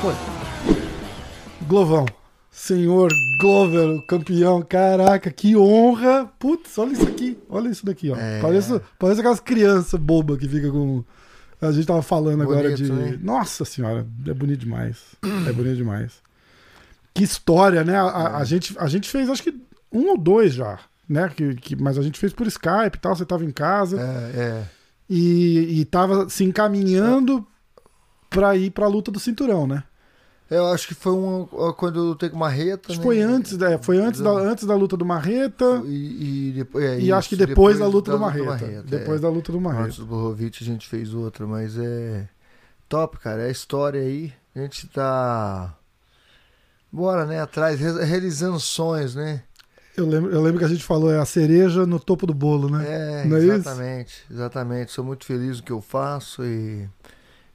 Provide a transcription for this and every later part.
Foi. Glovão. Senhor Glover, o campeão. Caraca, que honra. Putz, olha isso aqui. Olha isso daqui, ó. É. Parece, parece aquelas crianças bobas que fica com. A gente tava falando agora Bonito, de. né? Nossa senhora, é bonito demais. É bonito demais. Que história, né? A, a- É. a gente, a gente fez, acho que um ou dois já, né? Que, que, mas a gente fez por Skype e tal. Você tava em casa É, é. e, e tava se encaminhando pra ir pra luta do cinturão, né? Eu acho que foi um, quando com Marreta. Acho né? que foi antes, é, foi antes da, antes da luta do Marreta. E, e depois, é E isso, acho que depois, da luta do da Marreta. depois é. da luta do Marreta. Antes do Borovic a gente fez outra, mas é top, cara. É a história aí. A gente tá. Bora, né? Atrás, re- realizando sonhos, né? Eu lembro, eu lembro que a gente falou, é a cereja no topo do bolo, né? É, Não é exatamente. Exatamente. Sou muito feliz no que eu faço e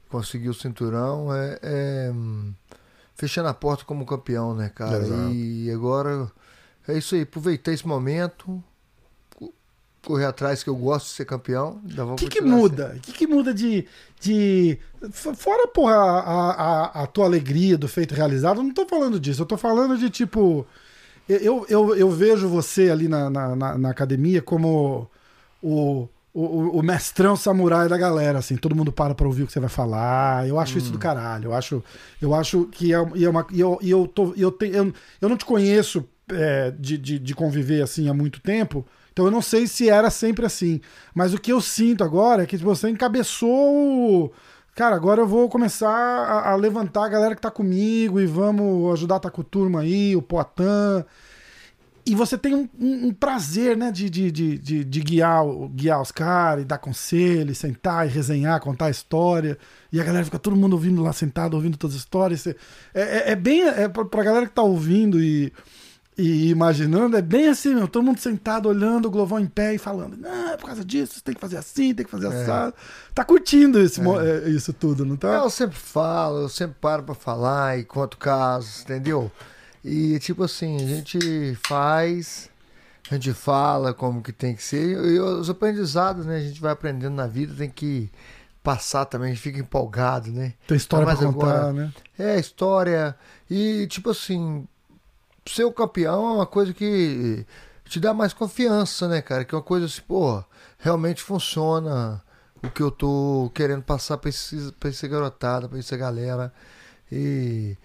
consegui o cinturão. É, é, fechando a porta como campeão, né, cara? Exato. E agora é isso aí. Aproveitei esse momento. Co- Correr atrás que eu gosto de ser campeão. O que, que muda? O que, que muda de. de... Fora, porra, a, a, a tua alegria do feito realizado, eu não tô falando disso. Eu tô falando de tipo. Eu, eu, eu vejo você ali na, na, na- na academia como o, o, o mestrão samurai da galera, assim. Todo mundo para pra ouvir o que você vai falar. Eu acho isso do caralho. Eu acho, eu acho que é, é uma. E eu, eu, tô, eu, tenho, eu, eu não te conheço é, de, de, de conviver assim há muito tempo. Então eu não sei se era sempre assim. Mas o que eu sinto agora é que você encabeçou. Cara, agora eu vou começar a, a levantar a galera que tá comigo e vamos ajudar a tá com turma aí, o Poitin. E você tem um, um- um prazer, né, de, de, de, de, de guiar, guiar os caras, e dar conselho, sentar e resenhar, contar a história. E a galera fica todo mundo ouvindo lá sentado, ouvindo todas as histórias. É, é, é bem. É pra, pra galera que tá ouvindo e, e imaginando, é bem assim, meu, todo mundo sentado, olhando o Glovão em pé e falando, não, é por causa disso, você tem que fazer assim, tem que fazer assado. Tá curtindo esse, mo- é, isso tudo, não tá? Eu sempre falo, eu sempre paro pra falar e conto casos, entendeu? E tipo assim, a gente faz, a gente fala como que tem que ser. E os aprendizados, né? A gente vai aprendendo na vida, tem que passar também, a gente fica empolgado, né? Tem história pra Mas contar, agora- né? É, história. E tipo assim, ser o campeão é uma coisa que te dá mais confiança, né, cara? Que é uma coisa assim, pô, realmente funciona o que eu tô querendo passar pra, esses, pra essa garotada, pra essa galera. E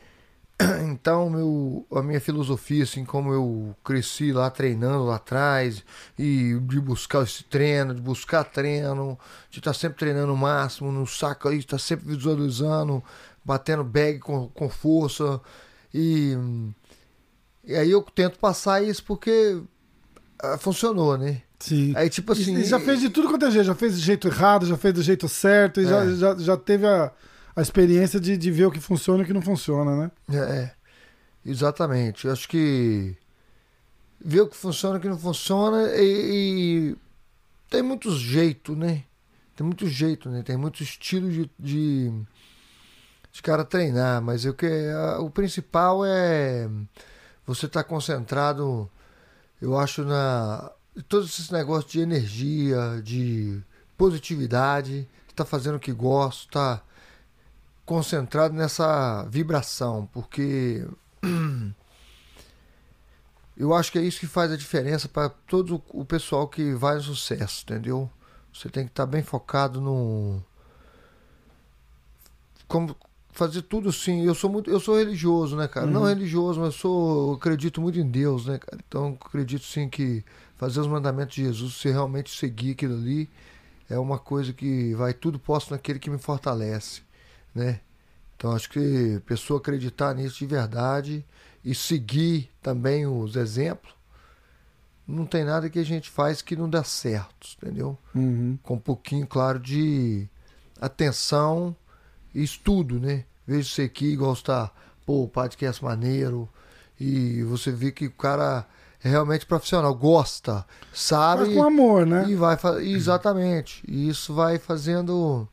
então meu, a minha filosofia, assim, como eu cresci lá treinando lá atrás, e de buscar esse treino, de buscar treino, de estar sempre treinando o máximo, no saco aí, estar sempre visualizando, batendo bag com, com força. E, e aí eu tento passar isso porque ah, funcionou, né? Sim. Aí tipo assim. E já fez de tudo quanto é jeito, já fez do jeito errado, já fez do jeito certo, e já, É. já, já teve a, a experiência de, de ver o que funciona e o que não funciona, né? É, é. exatamente. Eu acho que ver o que funciona e o que não funciona e, e tem muitos jeitos, né? Tem muito jeito, né? Tem muitos estilos de, de, de cara treinar, mas o que a- o principal é você estar concentrado, eu acho, na todos esses negócios de energia, de positividade, tá fazendo o que gosta, tá concentrado nessa vibração, porque eu acho que é isso que faz a diferença para todo o pessoal que vai no sucesso, entendeu? Você tem que estar bem focado no como fazer tudo assim. Eu sou muito, eu sou religioso, né, cara? Não Uhum. religioso, mas eu sou, eu acredito muito em Deus, né, cara? Então eu acredito sim que fazer os mandamentos de Jesus, se realmente seguir aquilo ali, é uma coisa que vai tudo posso naquele que me fortalece, né? Então acho que a pessoa acreditar nisso de verdade e seguir também os exemplos, não tem nada que a gente faz que não dá certo, entendeu? Uhum. Com um pouquinho, claro, de atenção e estudo, né? Vejo você aqui, está, pô, o podcast maneiro, e você vê que o cara é realmente profissional, gosta, sabe? Mas com amor, né? E vai exatamente. E isso vai fazendo.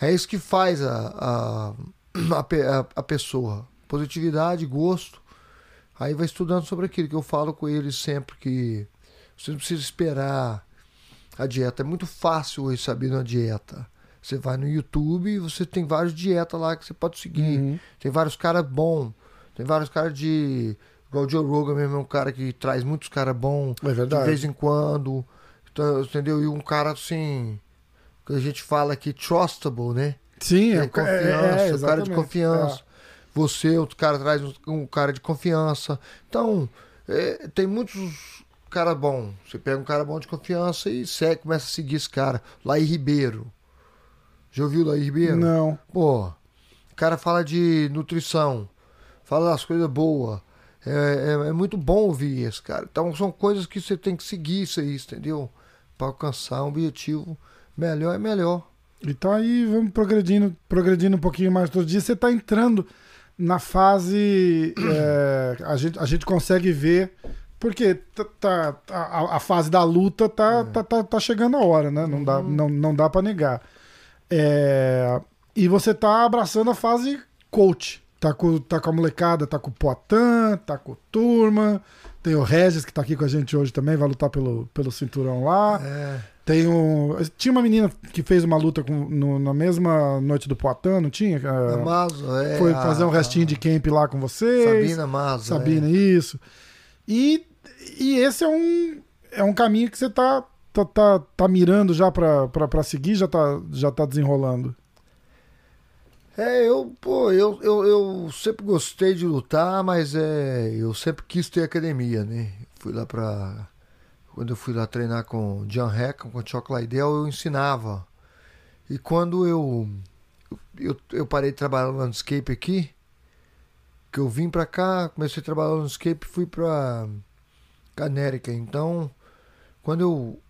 É isso que faz a, a, a- a pessoa. Positividade, gosto. Aí vai estudando sobre aquilo que eu falo com eles sempre que você não precisa esperar a dieta. É muito fácil hoje saber uma dieta. Você vai no YouTube e você tem várias dietas lá que você pode seguir. Uhum. Tem vários caras bons. Tem vários caras de. Igual o Joe Rogan mesmo é um cara que traz muitos caras bons É de vez em quando. Então, entendeu? E um cara assim. Que a gente fala aqui, trustable, né? Sim, É, é, confiança, é, é, o cara de confiança. Você, outro cara traz um, um cara de confiança. Então, é, tem muitos cara bom. Você pega um cara bom de confiança e segue, começa a seguir esse cara. Laí Ribeiro. Já ouviu Laí É. Ribeiro? Não. Pô, o cara fala de nutrição, fala das coisas boas. É, é, é muito bom ouvir esse cara. Então são coisas que você tem que seguir isso aí, entendeu? Para alcançar um objetivo melhor é melhor. Então aí vamos progredindo, progredindo um pouquinho mais todo dia. Você está entrando na fase. é, a, gente, a gente consegue ver. Porque tá, tá- a, a fase da luta tá, tá, tá, tá chegando a hora, né? Não dá, não, não dá para negar. É, e você tá abraçando a fase coach. Tá com, tá com a molecada, tá com o Poitin, tá com o Turma. Tem o Regis que tá aqui com a gente hoje também, vai lutar pelo, pelo cinturão lá. É, Tem um. Tinha uma menina que fez uma luta com, no- na mesma noite do Poitin, não tinha? a Ah, Maso, é, Foi a- fazer um restinho de camp lá com vocês. Sabina Maso. Sabina, é. isso. E, e esse é um, é um caminho que você tá, tá, tá, tá mirando já pra seguir, já tá, já tá desenrolando. É, eu, pô, eu, eu, eu sempre gostei de lutar, mas é, eu sempre quis ter academia, né? Fui lá pra. Quando eu fui lá treinar com John Heck, com Chuck Liddell, eu ensinava. E quando eu, eu, eu parei de trabalhar no landscape aqui, que eu vim pra cá, comecei a trabalhar no landscape fui pra Canérica. Então, quando eu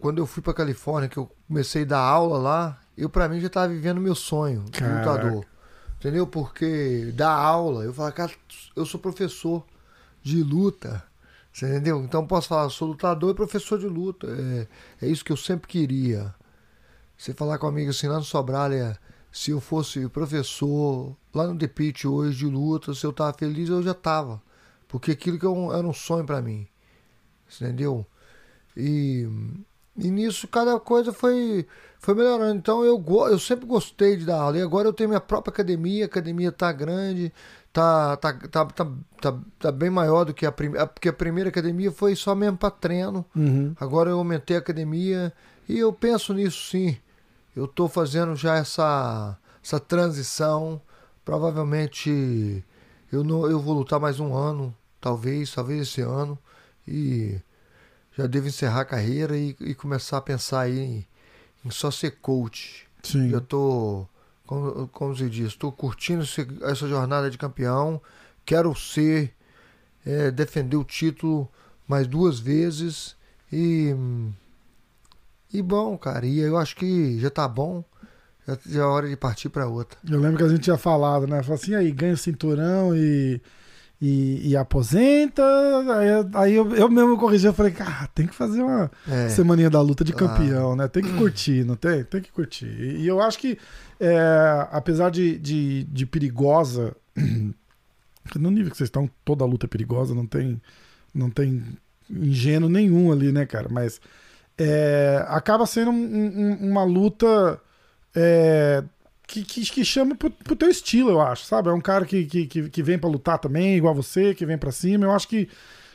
quando eu fui pra Califórnia, que eu comecei a dar aula lá, eu pra mim já tava vivendo meu sonho de Caraca. lutador. Entendeu? Porque dar aula, eu falo, cara, eu sou professor de luta. Você entendeu? Então posso falar, sou lutador e professor de luta. É, é isso que eu sempre queria. Você falar comigo assim lá no Sobralha, se eu fosse professor lá no The hoje de luta, se eu tava feliz, eu já tava. Porque aquilo que é um- era um sonho pra mim. Você entendeu? E, e nisso cada coisa foi, foi melhorando. Então eu, eu sempre gostei de dar aula. E agora eu tenho minha própria academia, a academia tá grande, tá, tá, tá, tá, tá, tá bem maior do que a primeira. Porque a primeira academia foi só mesmo para treino. Uhum. Agora eu aumentei a academia e eu penso nisso sim. Eu estou fazendo já essa, essa transição. Provavelmente eu não eu vou lutar mais um ano, talvez, talvez esse ano. E já devo encerrar a carreira e, e começar a pensar aí em, em só ser coach. Sim. Eu tô, como, como se diz, estou curtindo esse- essa jornada de campeão. Quero ser, é, defender o título mais duas vezes. E, e bom, cara, e eu acho que já tá bom. Já, é hora de partir para outra. Eu lembro que a gente tinha falado, né? Falou assim, aí ganha o cinturão e, e, e aposenta. Aí, aí eu, eu mesmo corrigi, eu falei, cara, tem que fazer uma É, semaninha da luta de Ah. campeão, né? Tem que curtir, não tem? Tem que curtir. E, e eu acho que, é, apesar de, de, de perigosa, no nível que vocês estão, toda luta é perigosa, não tem, não tem ingênuo nenhum ali, né, cara? Mas é, acaba sendo um- um- uma luta é, que, que, que chama pro, pro teu estilo, eu acho, sabe? É um cara que, que, que, vem pra lutar também, igual você, que vem pra cima. Eu acho que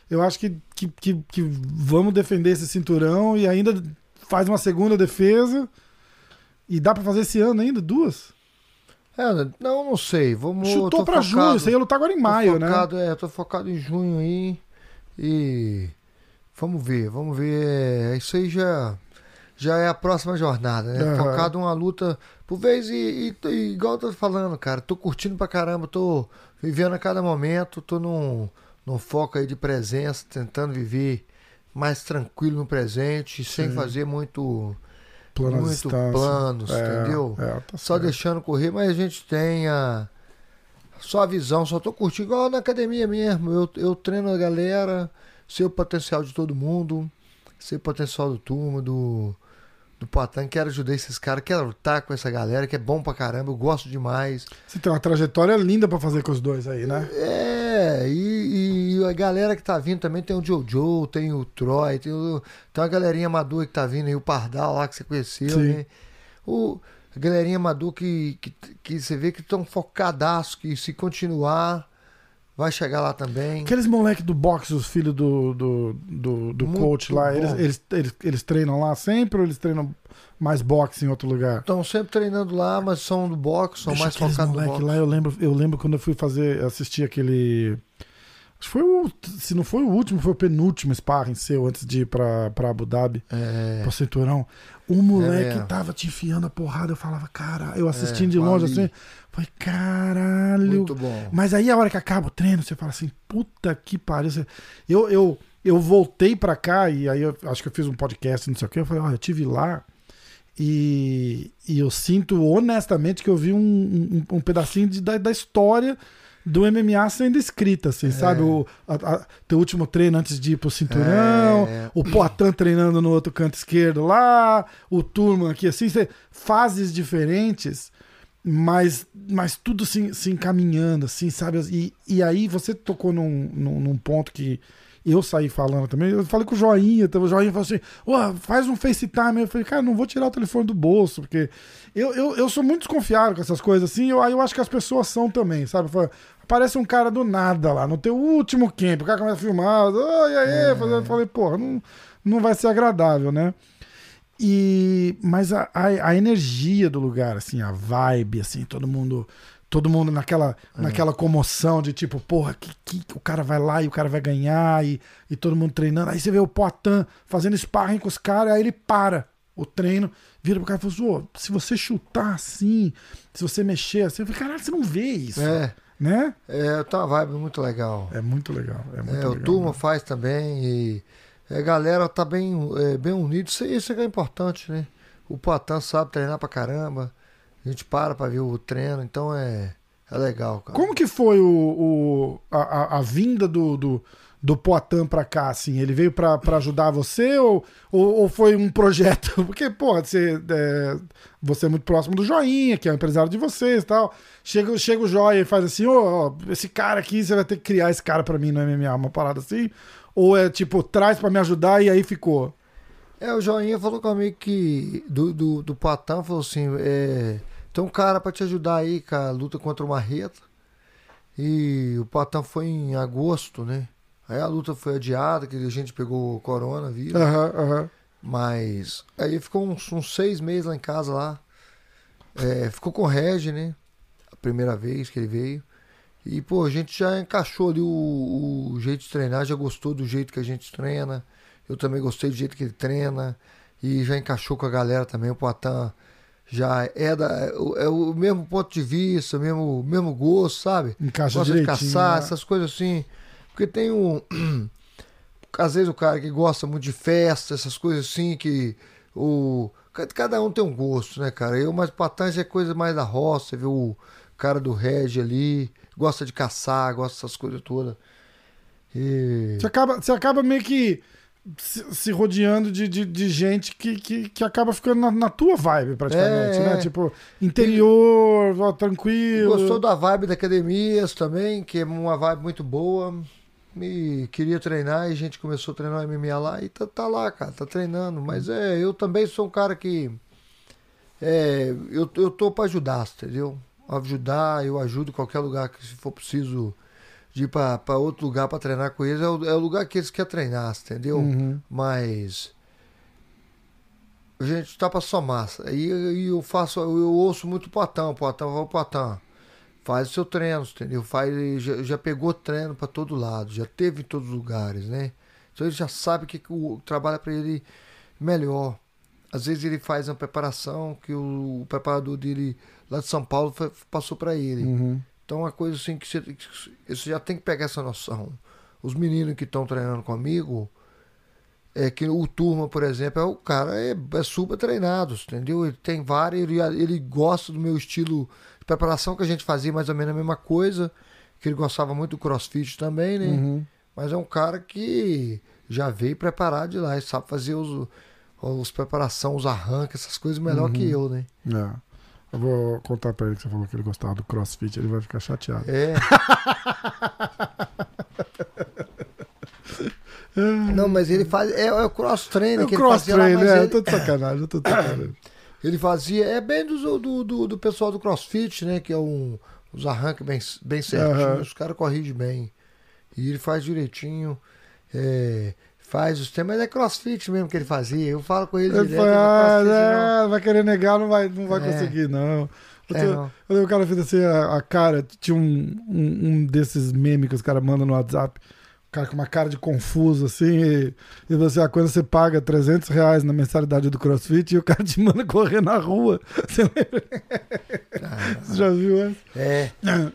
eu acho que, que, que, que vamos defender esse cinturão e ainda faz uma segunda defesa. E dá pra fazer esse ano ainda, duas? é, não, não sei. Vamos, Chutou focado. junho, você ia lutar agora em maio, né? focado, É, tô focado em junho aí. E vamos ver, vamos ver. É, Isso aí já, já é a próxima jornada, né? Aham. Focado em uma luta por vez e, e- e igual eu tô falando, cara, tô curtindo pra caramba, tô vivendo a cada momento, tô num, num foco aí de presença, tentando viver mais tranquilo no presente, sem Sim. fazer muito, Plano à muito planos, É, entendeu? é, tá Só deixando correr, mas a gente tem a, só a visão, só tô curtindo, igual na academia mesmo. Eu, eu treino a galera, sei o potencial de todo mundo, sei o potencial do turma, do, do Poitin, quero ajudar esses caras, quero lutar com essa galera, que é bom pra caramba, eu gosto demais. Você tem uma trajetória linda pra fazer com os dois aí, né? É, e, e a galera que tá vindo também tem o Jojo, tem o Troy, tem, o, tem uma galerinha madura que tá vindo aí, o Pardal lá que você conheceu, Sim. né? O, a galerinha madura que, que, que você vê que estão focadaço, que se continuar, vai chegar lá também. Aqueles moleques do boxe, os filhos do, do, do, do coach lá, eles, eles, eles, eles treinam lá sempre ou eles treinam mais boxe em outro lugar? Estão sempre treinando lá, mas são do boxe, são Bicho, mais focados no moleque boxe. lá, eu lembro, eu lembro quando eu fui fazer, assistir aquele. Foi o. Se não foi o último, foi o penúltimo sparring seu antes de ir pra, pra Abu Dhabi, É, pro cinturão. O moleque mesmo. tava te enfiando a porrada, eu falava, cara, eu assistindo É, de longe ali. assim, falei, caralho. muito bom. Mas aí a hora que acaba o treino, você fala assim, puta que pariu. Eu, eu, eu voltei pra cá e aí eu acho que eu fiz um podcast, não sei o que. Eu falei, olha, eu tive lá e, e eu sinto honestamente que eu vi um, um, um pedacinho de- da, da história do MMA sendo escrita, assim, sabe? O a, a- teu último treino antes de ir pro cinturão, É. o Poitin treinando no outro canto esquerdo lá, o Turman aqui, assim, fases diferentes mas, mas tudo se, se encaminhando, assim, sabe? E, e aí você tocou num, num, num ponto que eu saí falando também. Eu falei com o Joinha, o Joinha falou assim: "Ô, faz um FaceTime. Eu falei, cara, não vou tirar o telefone do bolso, porque eu, eu, eu sou muito desconfiado com essas coisas assim. Eu, aí eu acho que as pessoas são também, sabe? Fala, Aparece um cara do nada lá, no teu último camp, o cara começa a filmar, oi, aí, fazendo- eu falei, porra, não, não vai ser agradável, né? E mas a, a, a energia do lugar, assim, a vibe, assim, todo mundo todo mundo naquela, naquela comoção de tipo, porra, que, que o cara vai lá e o cara vai ganhar e, e todo mundo treinando. Aí você vê o Poitin fazendo sparring com os caras, aí ele para o treino, vira pro cara e fala assim, "Ô, se você chutar assim, se você mexer assim, eu falei, caralho, você não vê isso, É, né? é, tá uma vibe muito legal. É muito legal, é muito É, o legal. Turma né? faz também e a galera tá bem, é, bem unida. Isso, isso é que é importante, né? O Poitin sabe treinar pra caramba. A gente para pra ver o treino, então é, é legal, cara. Como que foi o, o- a, a- a vinda do, do, do Poitin pra cá, assim? Ele veio pra, pra ajudar você ou, ou, ou foi um projeto? Porque, pô, você é, você é muito próximo do Joinha, que é o empresário de vocês e tal. Chega, chega o Joia e faz assim, ô, ó, esse cara aqui, você vai ter que criar esse cara pra mim no MMA, uma parada assim? Ou é tipo, traz pra me ajudar e aí ficou? É, o Joinha falou comigo que do, do, do Poitin falou assim: é, tem um cara pra te ajudar aí com a luta contra o Marreta. E o Poitin foi em agosto, né? Aí a luta foi adiada, que a gente pegou coronavírus. Aham, aham. Mas aí ficou uns, uns seis meses lá em casa lá. É, ficou com o Regi, né? A primeira vez que ele veio. E, pô, a gente já encaixou ali o, o jeito de treinar, já gostou do jeito que a gente treina. Eu também gostei do jeito que ele treina. E já encaixou com a galera também. O Poitin já é, da, é o- o mesmo ponto de vista, mesmo, mesmo gosto, sabe? Encaixa gosta de caçar, né? essas coisas assim. Porque tem um. Às vezes o cara que gosta muito de festa, essas coisas assim, que o. ca- Cada um tem um gosto, né, cara? Eu, mas Patãs é coisa mais da roça, você vê o cara do Reg ali, gosta de caçar, gosta dessas coisas todas. E. Você acaba, você acaba meio que se, se rodeando de, de, de gente que, que, que acaba ficando na, na tua vibe, praticamente, É, né? é. Tipo, interior, ó, tranquilo. Gostou da vibe da academias também, que é uma vibe muito boa. E queria treinar e a gente começou a treinar MMA lá e tá, tá lá, cara, tá treinando. Mas é, eu também sou um cara que. É, eu, eu tô pra ajudar, entendeu? Ajudar, eu ajudo em qualquer lugar que se for preciso de ir pra, pra outro lugar pra treinar com eles. É o, é o lugar que eles querem treinar, entendeu? Uhum. Mas. A gente tá pra somar. Aí aí eu faço, eu ouço muito Patão, Patão, vai Patão. Faz o seu treino, entendeu? Faz, já, já pegou treino pra todo lado, já teve em todos os lugares, né? Então ele já sabe que, que o trabalho para ele melhor. Às vezes ele faz uma preparação que o, o preparador dele lá de São Paulo foi- passou para ele. Uhum. Então é uma coisa assim que você, que você já tem que pegar essa noção. Os meninos que estão treinando comigo, é que o Turma, por exemplo, é o cara é, é super treinado, entendeu? Ele tem várias, ele, ele gosta do meu estilo preparação que a gente fazia mais ou menos a mesma coisa, que ele gostava muito do crossfit também, né? Uhum. Mas é um cara que já veio preparado de lá, ele sabe fazer os, os preparação, os arranques, essas coisas melhor que eu, né? É. Eu vou contar pra ele que você falou que ele gostava do crossfit, ele vai ficar chateado. É. Não, mas ele faz. É, é o cross trainer É que ele cross fazia lá, train, mas né? ele- Eu tô de sacanagem, eu tô de sacanagem. Ele fazia. É bem do, do, do, do pessoal do CrossFit, né? Que é um, os arranques bem, bem certinhos. Aham. Os caras corrigem bem. E ele faz direitinho. é, faz os temas. Mas é CrossFit mesmo que ele fazia. Eu falo com ele Ele direto. foi, é ah, né, vai querer negar, não vai, não vai É. conseguir, não. Eu, É, tô- não. eu lembro o cara fez assim, a, a cara, tinha um, um, um desses memes que os caras mandam no WhatsApp, cara com uma cara de confuso, assim, e, e você, ah, quando você paga 300 reais na mensalidade do CrossFit e o cara te manda correr na rua. Você lembra? Você já viu essa? É,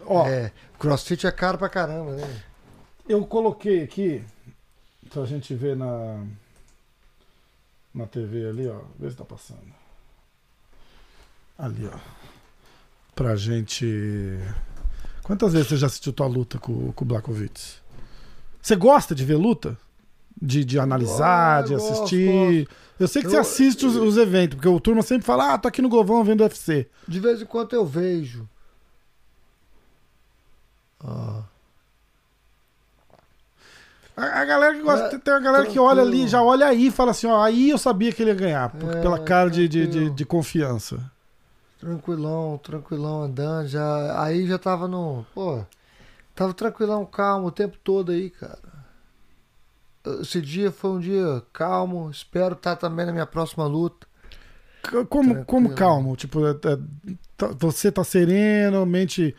Ó, é. CrossFit é caro pra caramba, né? eu coloquei aqui, pra gente ver na, na TV ali, ó, vê se tá passando. Ali, ó. Pra gente. Quantas vezes você já assistiu tua luta com, com o Blakovitz? Você gosta de ver luta? De, de analisar, Ah, de gosto, assistir? Eu sei que você Eu- assiste os, os eventos, porque o turma sempre fala, ah, tô aqui no Govão vendo UFC. De vez em quando eu vejo. Ah, A, a galera que gosta, É, tem- uma galera que olha ali, tranquilo. já olha aí e fala assim, ó, aí eu sabia que ele ia ganhar, É, pela cara de, de, de, tranquilo. de confiança. tranquilão, tranquilão andando. Já, aí já tava no. Pô, tava tranquilão, calmo o tempo todo aí, cara. Esse dia foi um dia calmo. Espero estar também na minha próxima luta. Como, Tranquilo. como calmo? Tipo, é- é- tá- você tá sereno, mente,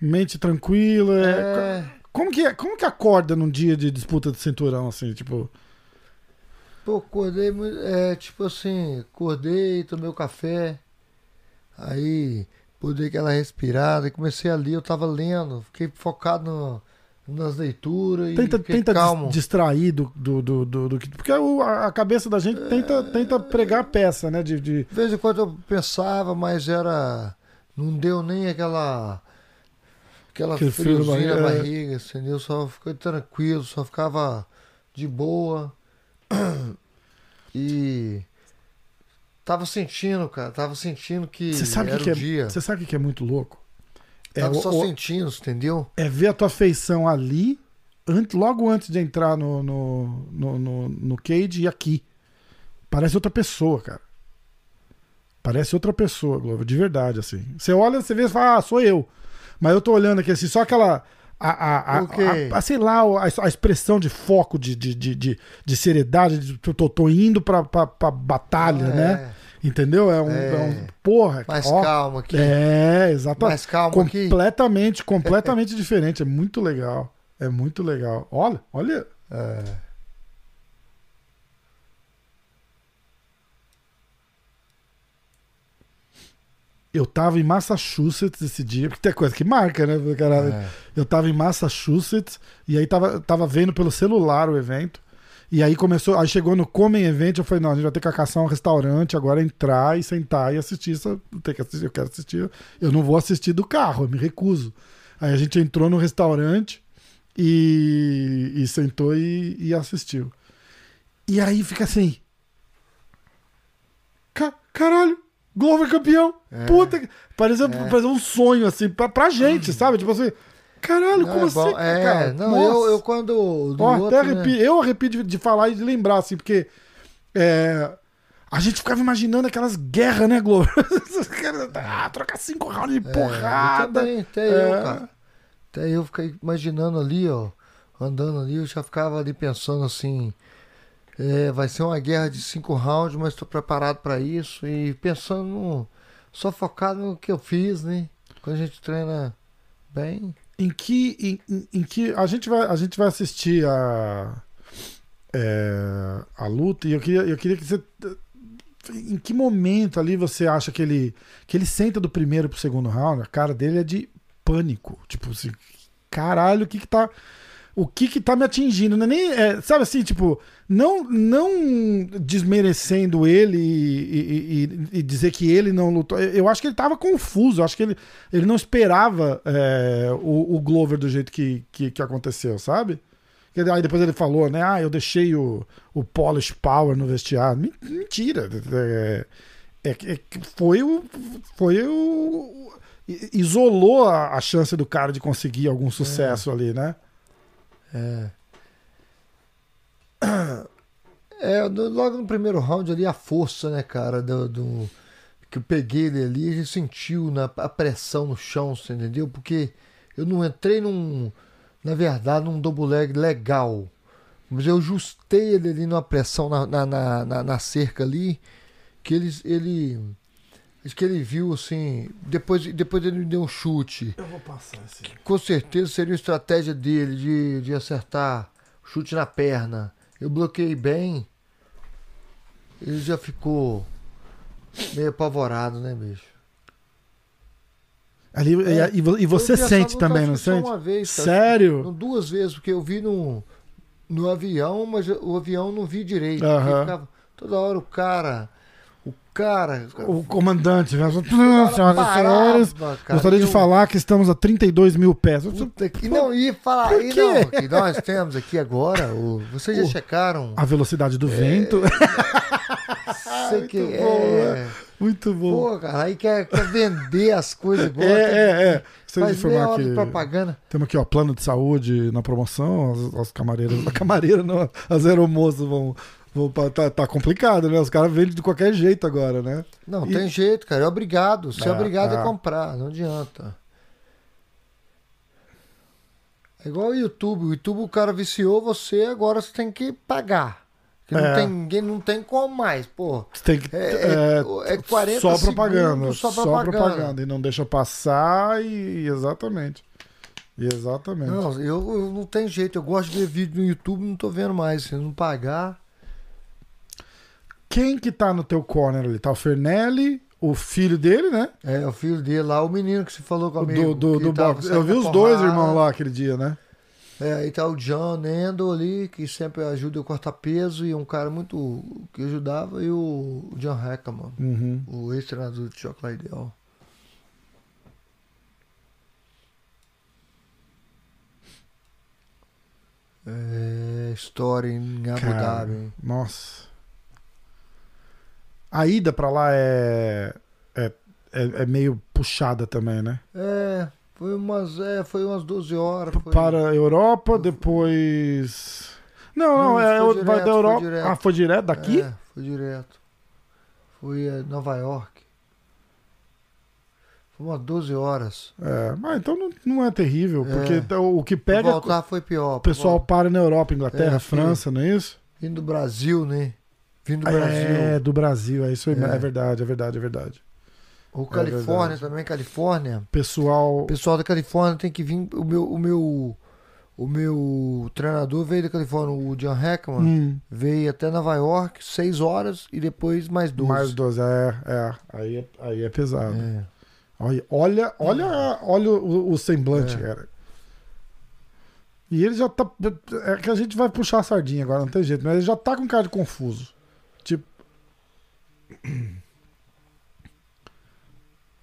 mente tranquila. é- É, Como que, é- como que acorda num dia de disputa de cinturão, assim, tipo... pô, acordei muito. É, tipo assim, acordei, tomei o café. Aí, pô, dei aquela respirada e comecei a ler. Eu tava lendo, fiquei focado no- nas leituras e Tenta, fiquei tenta calmo. distrair do, do, do, do- do que... Porque a cabeça da gente tenta, tenta pregar a peça, né? De, de- De vez em quando eu pensava, mas era. Não deu nem aquela. Aquela Aquele frio na barriga, é. barriga, entendeu? Só fiquei tranquilo, só ficava de boa. E. Tava sentindo, cara. Tava sentindo que Você sabe o era que, que o dia. é, você sabe o que é muito louco? É, Tava só o- sentindo, entendeu? é ver a tua feição ali, antes, logo antes de entrar no, no, no, no, no cage e aqui. Parece outra pessoa, cara. Parece outra pessoa, Globo, de verdade, assim. Você olha, você vê e fala, ah, sou eu. Mas eu tô olhando aqui assim, só aquela. A, a, a, a- sei lá, a, expressão de foco, de, de, de, de, de seriedade, de, tô, tô- tô indo pra, pra, pra batalha, É, né? Entendeu? É um. É. é um- porra, Mais ó, calmo aqui. É, exatamente. Mais calmo aqui. Completamente, completamente diferente. É muito legal. É muito legal. Olha, olha. É. Eu tava em Massachusetts esse dia, porque tem coisa que marca, né? É. Eu tava em Massachusetts e aí tava, tava vendo pelo celular o evento. E aí começou, aí chegou no Comem Event, eu falei, não, a gente vai ter que caçar um restaurante, agora entrar e sentar e assistir isso. Tem que assistir, eu quero assistir. Eu não vou assistir do carro, eu me recuso. Aí a gente entrou no restaurante e, e sentou e, e assistiu. E aí fica assim. Ca- caralho, Glover campeão! É. Puta que. Pareceu, pareceu um sonho, assim, pra, pra gente, sabe? Tipo assim, caralho, Não, como é bom. assim? É, cara? não, Nossa. eu, eu quando. do Ó, outro, até né? arrepio, Eu arrepio de, de falar e de lembrar, assim, porque é, a gente ficava imaginando aquelas guerras, né, Globo? Ah, trocar cinco rounds de É, porrada. Eu também, até É. eu, cara. Até eu fiquei imaginando ali, ó. Andando ali, eu já ficava ali pensando assim. É, vai ser uma guerra de cinco rounds, mas estou preparado para isso. E pensando, no- só focado no que eu fiz, né? Quando a gente treina bem. Em que, em, em- que a gente vai, a gente vai assistir a é, a luta e eu queria, eu queria que você em que momento ali você acha que ele que ele senta do primeiro pro segundo round, a cara dele é de pânico, tipo assim, caralho, o que que tá o que que tá me atingindo, não é nem, é, sabe assim, tipo, não não desmerecendo ele e, e- e- dizer que ele não lutou, eu acho que ele tava confuso, eu acho que ele, ele não esperava é, o, o Glover do jeito que, que, que aconteceu, sabe? Que Aí depois ele falou, né? Ah, eu deixei o, o Polish Power no vestiário. Men- Mentira. É, é, é foi o. Foi o. Isolou a, a chance do cara de conseguir algum sucesso ali, né? É. É, logo no primeiro round ali, a força, né, cara, do, do- que eu peguei ele ali, gente sentiu na, a pressão no chão, você entendeu? Porque eu não entrei num, na verdade, num double leg legal. Mas eu ajustei ele ali numa pressão na, na, na, na- na cerca ali, que ele, ele. Acho que ele viu assim. Depois, depois ele me deu um chute. Eu vou passar esse. Com certeza seria a estratégia dele de, de acertar chute na perna. Eu bloqueei bem. Ele já ficou meio apavorado, né, bicho? Ali, e- É, e, e você sente também, não sente? Uma vez, cara. Sério? Duas vezes, porque eu vi no, no avião, mas o avião não vi direito. Ficava toda hora o cara. O cara. O comandante, né? senhoras e senhores, gostaria de falar que estamos a 32 mil pés. Puta que não ia falar aí, não. Que nós temos aqui agora. O, vocês já O- checaram? A velocidade É, do vento. Sei que muito bom, é. Muito bom. Pô, cara, aí quer, quer vender as coisas igual. é, é, é. De Faz informar que propaganda. temos aqui, ó, plano de saúde na promoção. As, as camareiras. A camareira não, as aeromoças vão. Tá, tá complicado, né? Os caras vendem de qualquer jeito agora, né? Não, E- tem jeito, cara. É obrigado. Você é, É, obrigado é. a comprar. Não adianta. É igual o YouTube. O YouTube o cara viciou você, agora você tem que pagar. Não É. tem, ninguém não tem como mais, pô. Você tem que. É- É, é- é 40 só propaganda. só Só propaganda. propaganda. E não deixa passar e. Exatamente. Exatamente. Não, eu, eu não tem jeito. Eu gosto de ver vídeo no YouTube, não tô vendo mais. Se não pagar. Quem que tá no teu corner ali? Tá o Fernelli, o filho dele, né? É, o filho dele lá, o menino que você falou comigo. do do, do boxe. Eu vi os dois irmãos lá aquele dia, né? É, aí tá o John Nendo ali, que sempre ajuda eu cortar peso, e um cara muito que ajudava, e o John Hackerman, Uhum. o ex-treinador de Chocolate Ideal. É, história em Abu Dhabi. Nossa. A ida pra lá é, é, é, é meio puxada também, né? É, foi umas, é, foi umas 12 horas. Foi, Para a Europa, depois. Não, não, Não, é, foi vai direto, da foi Europa. direto. Ah, foi direto daqui? É, foi direto. Foi é, Nova York. Foi umas 12 horas. É, mas então não, não é terrível, É. porque então, o que Pra pega. voltar foi pior. O pessoal para na Europa, Inglaterra, É, França, não é isso? Vindo do Brasil, né? Vindo do É, Brasil. do Brasil, é isso aí, É. é verdade, é verdade, é verdade. Ou Califórnia verdade. também, Califórnia. Pessoal. O pessoal da Califórnia tem que vir. O meu, o meu, o meu treinador veio da Califórnia, o John Heckman, Hum, veio até Nova York, seis horas e depois mais 12. mais 12, é, é. Aí é, aí é pesado. É. Olha, olha, olha, olha o, o semblante, É. cara. E ele já tá. É que a gente vai puxar a sardinha agora, não tem jeito, mas ele já tá com cara de confuso.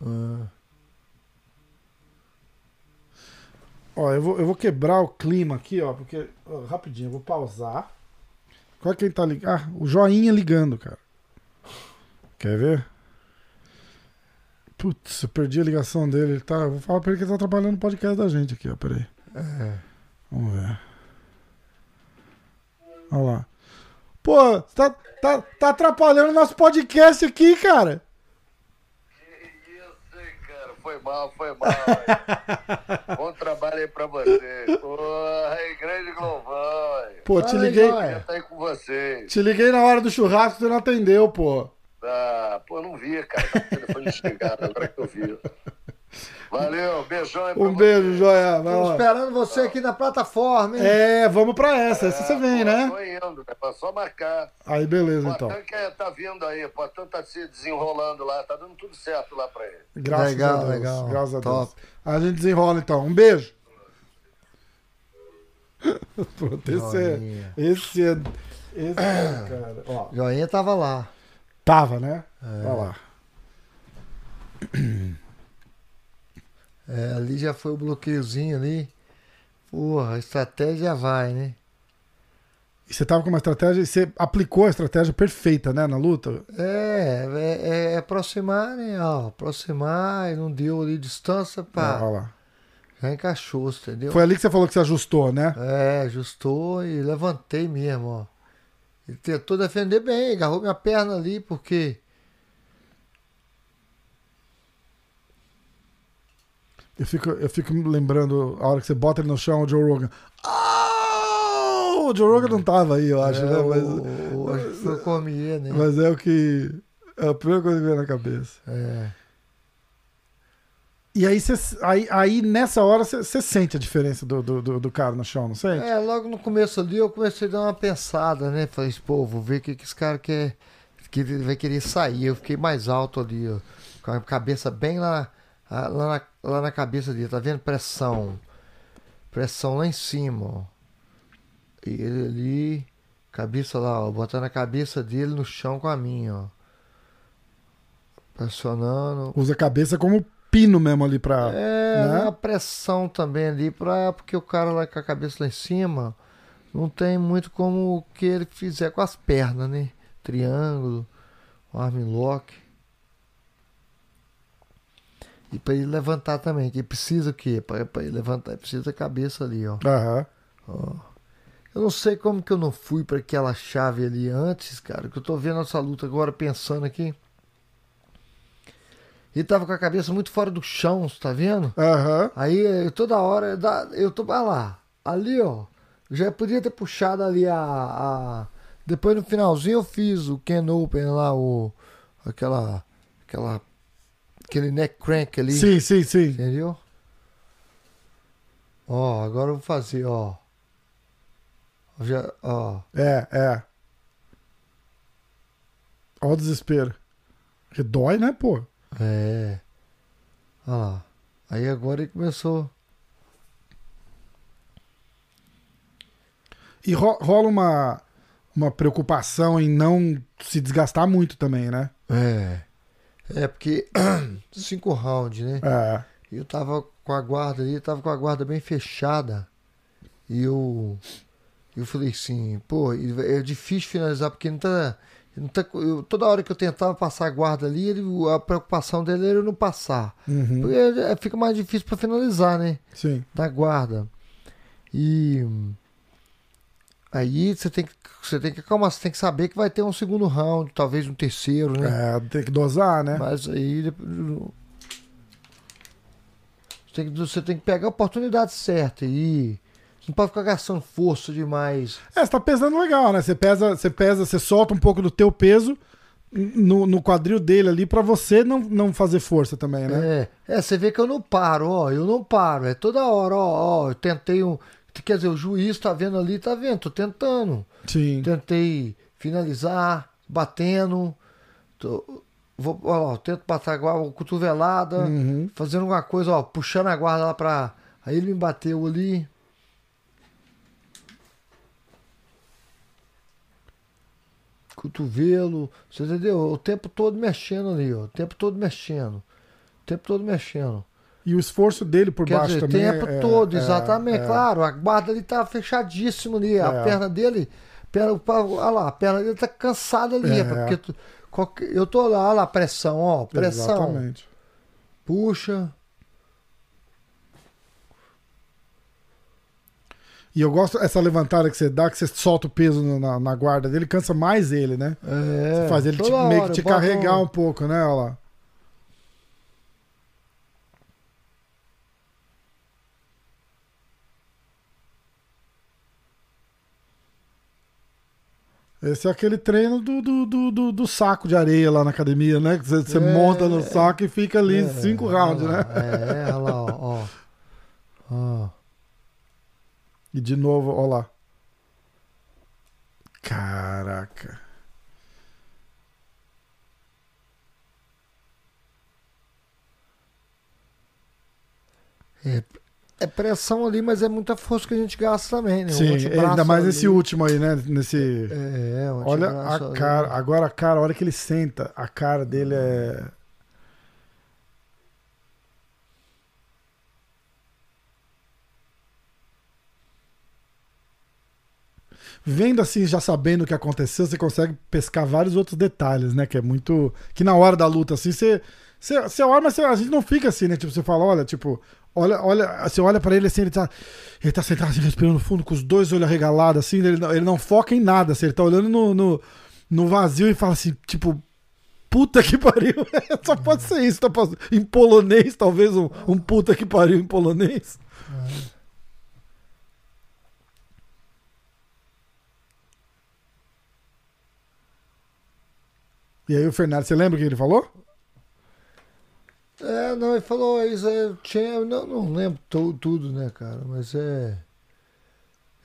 Ah. ó, eu vou, eu vou quebrar o clima aqui, ó, porque. ó, rapidinho, eu vou pausar. Qual é quem tá ligando? Ah, o joinha ligando, cara. Quer ver? Putz, eu perdi a ligação dele. Ele tá, eu vou falar pra ele que ele tá trabalhando no podcast da gente aqui, ó. Peraí. É. Vamos ver. Olha lá. Pô, tá, tá, tá atrapalhando o nosso podcast aqui, cara. Que isso, hein, cara? Foi mal, foi mal. Bom trabalho aí pra você. Porra, aí, grande Glovão. hein? Pô, te aí, liguei. Eu tô aí com vocês. Te liguei na hora do churrasco, você não atendeu, pô. Ah, pô, não vi, cara. Tá com o telefone desligado, agora que eu vi. Valeu, beijão aí pra Um beijo, vocês. joia. Vai esperando você aqui na plataforma, hein? É, vamos pra essa. Essa você vem, pô, né? Tô indo, é só marcar. Aí, beleza, O então. Que é- tá vindo aí, o Potan tá se desenrolando lá, tá dando tudo certo lá pra ele. Graças Legal, a Deus. legal. Graças a Top. Deus. A gente desenrola, então. Um beijo. Pronto, esse é. Esse é. Esse é, cara. Ó, Joinha tava lá. tava, né? É. Olha lá. É, ali já foi o bloqueiozinho ali. Porra, a estratégia vai, né? E você tava com uma estratégia, você aplicou a estratégia perfeita, né, na luta? É, é, é aproximar, né? Ó, aproximar e não deu ali distância, pá. Olha lá. Já encaixou, entendeu? Foi ali que você falou que você ajustou, né? É, ajustou e levantei mesmo, ó. Ele tentou defender bem, agarrou minha perna ali, porque. Eu fico, eu fico me lembrando a hora que você bota ele no chão, o Joe Rogan. Oh! O Joe Rogan não tava aí, eu acho, é, né? Mas, o, o, acho que foi o Cormier, né? mas é o que. É a primeira coisa que vem na cabeça. É. E aí, cê, aí, aí nessa hora você sente a diferença do, do, do, cara no chão, não sente? É, logo no começo ali eu comecei a dar uma pensada, né? Falei, pô, vou ver o que, que esse cara quer. Que ele vai querer sair. Eu fiquei mais alto ali, ó. Com a cabeça bem lá, lá, na, lá na cabeça dele, tá vendo? Pressão. Pressão lá em cima, ó. E ele ali, cabeça lá, ó. Botando a cabeça dele no chão com a minha, ó. Pressionando. Usa a cabeça como pino mesmo ali pra. É, né? uma pressão também ali, pra, porque o cara lá com a cabeça lá em cima não tem muito como o que ele fizer com as pernas, né? Triângulo, um armlock. E pra ele levantar também, que precisa o quê? Pra, pra ele levantar, precisa da cabeça ali, ó. Aham. ó. Eu não sei como que eu não fui pra aquela chave ali antes, cara, que eu tô vendo essa luta agora pensando aqui. Ele tava com a cabeça muito fora do chão, você tá vendo? Aham. Aí eu, toda hora dá- eu tô vai lá, ali ó, já podia ter puxado ali a, a- depois no finalzinho eu fiz o Ken Open lá o aquela aquela aquele neck crank ali, Sim, sim, sim. entendeu? Ó, agora eu vou fazer, ó. Já, ó, É, é. Olha o desespero. Porque dói, né, pô? é. Olha lá. Aí agora ele começou. E ro- rola uma, uma preocupação em não se desgastar muito também, né? É. É porque cinco rounds, né? É. Eu tava com a guarda ali, tava com a guarda bem fechada. E eu. Eu falei assim, pô, é difícil finalizar, porque não tá. Não tá eu- toda hora que eu tentava passar a guarda ali, ele, a preocupação dele era eu não passar. Uhum. Porque é- fica mais difícil pra finalizar, né? Sim. Da guarda. E. Aí você tem que. Você tem que acalmar, você tem que saber que vai ter um segundo round, talvez um terceiro, né? É, tem que dosar, né? Mas aí você tem, que, você tem que pegar a oportunidade certa e você não pode ficar gastando força demais. É, você tá pesando legal, né? Você pesa, você pesa, você solta um pouco do teu peso no, no quadril dele ali pra você não, não fazer força também, né? É, é, você vê que eu não paro, ó, eu não paro, é toda hora, ó, ó, eu tentei um, quer dizer, o juiz tá vendo ali, tá vendo, tô tentando, Sim. tentei finalizar, batendo, tô, vou, ó, tento passar a cotovelada, Uhum. fazendo alguma coisa, ó, puxando a guarda lá pra, aí ele me bateu ali, cotovelo, você entendeu? O tempo todo mexendo ali, ó. O tempo todo mexendo. O tempo todo mexendo. E o esforço dele por Quer baixo dizer, o também. tempo é- todo, é- exatamente. é. Claro, a guarda ali tá fechadíssima ali. A É. perna dele. Perna, olha lá, a perna dele tá cansada ali. É. Porque tu- qualquer- eu tô lá, olha lá, pressão, ó. Pressão. Exatamente. Puxa. E eu gosto essa levantada que você dá, que você solta o peso na, na guarda dele, cansa mais ele, né? É, Você faz ele te- meio que te carregar um- um pouco, né? Olha lá. Esse é aquele treino do, do, do, do- do saco de areia lá na academia, né? Que você, você É, monta no saco e fica ali É, cinco rounds, né? É, olha lá, ó. ó. Ó. E de novo, olha lá. Caraca. É, é pressão ali, mas é muita força que a gente gasta também, né? Sim, ainda mais ali. esse último aí, né? Nesse. É, o Olha antebraço a ali. cara, agora a cara, a hora que ele senta, a cara dele é. Vendo assim, já sabendo o que aconteceu, você consegue pescar vários outros detalhes, né? Que é muito. Que na hora da luta, assim, você. Você, você olha, mas você- a gente não fica assim, né? Tipo, você fala, olha, tipo, Olha, olha, você olha pra ele assim, ele tá, ele tá sentado assim, respirando fundo, com os dois olhos arregalados, assim, ele não, ele não foca em nada, assim, ele tá olhando no, no, no vazio e fala assim, tipo, puta que pariu. Só pode ser isso, tá passando. Em polonês, talvez, um, um puta que pariu em polonês. E aí o Fernando, você lembra o que ele falou? É, não, ele falou isso, é, tinha, não, não lembro tu- tudo, né, cara, mas é.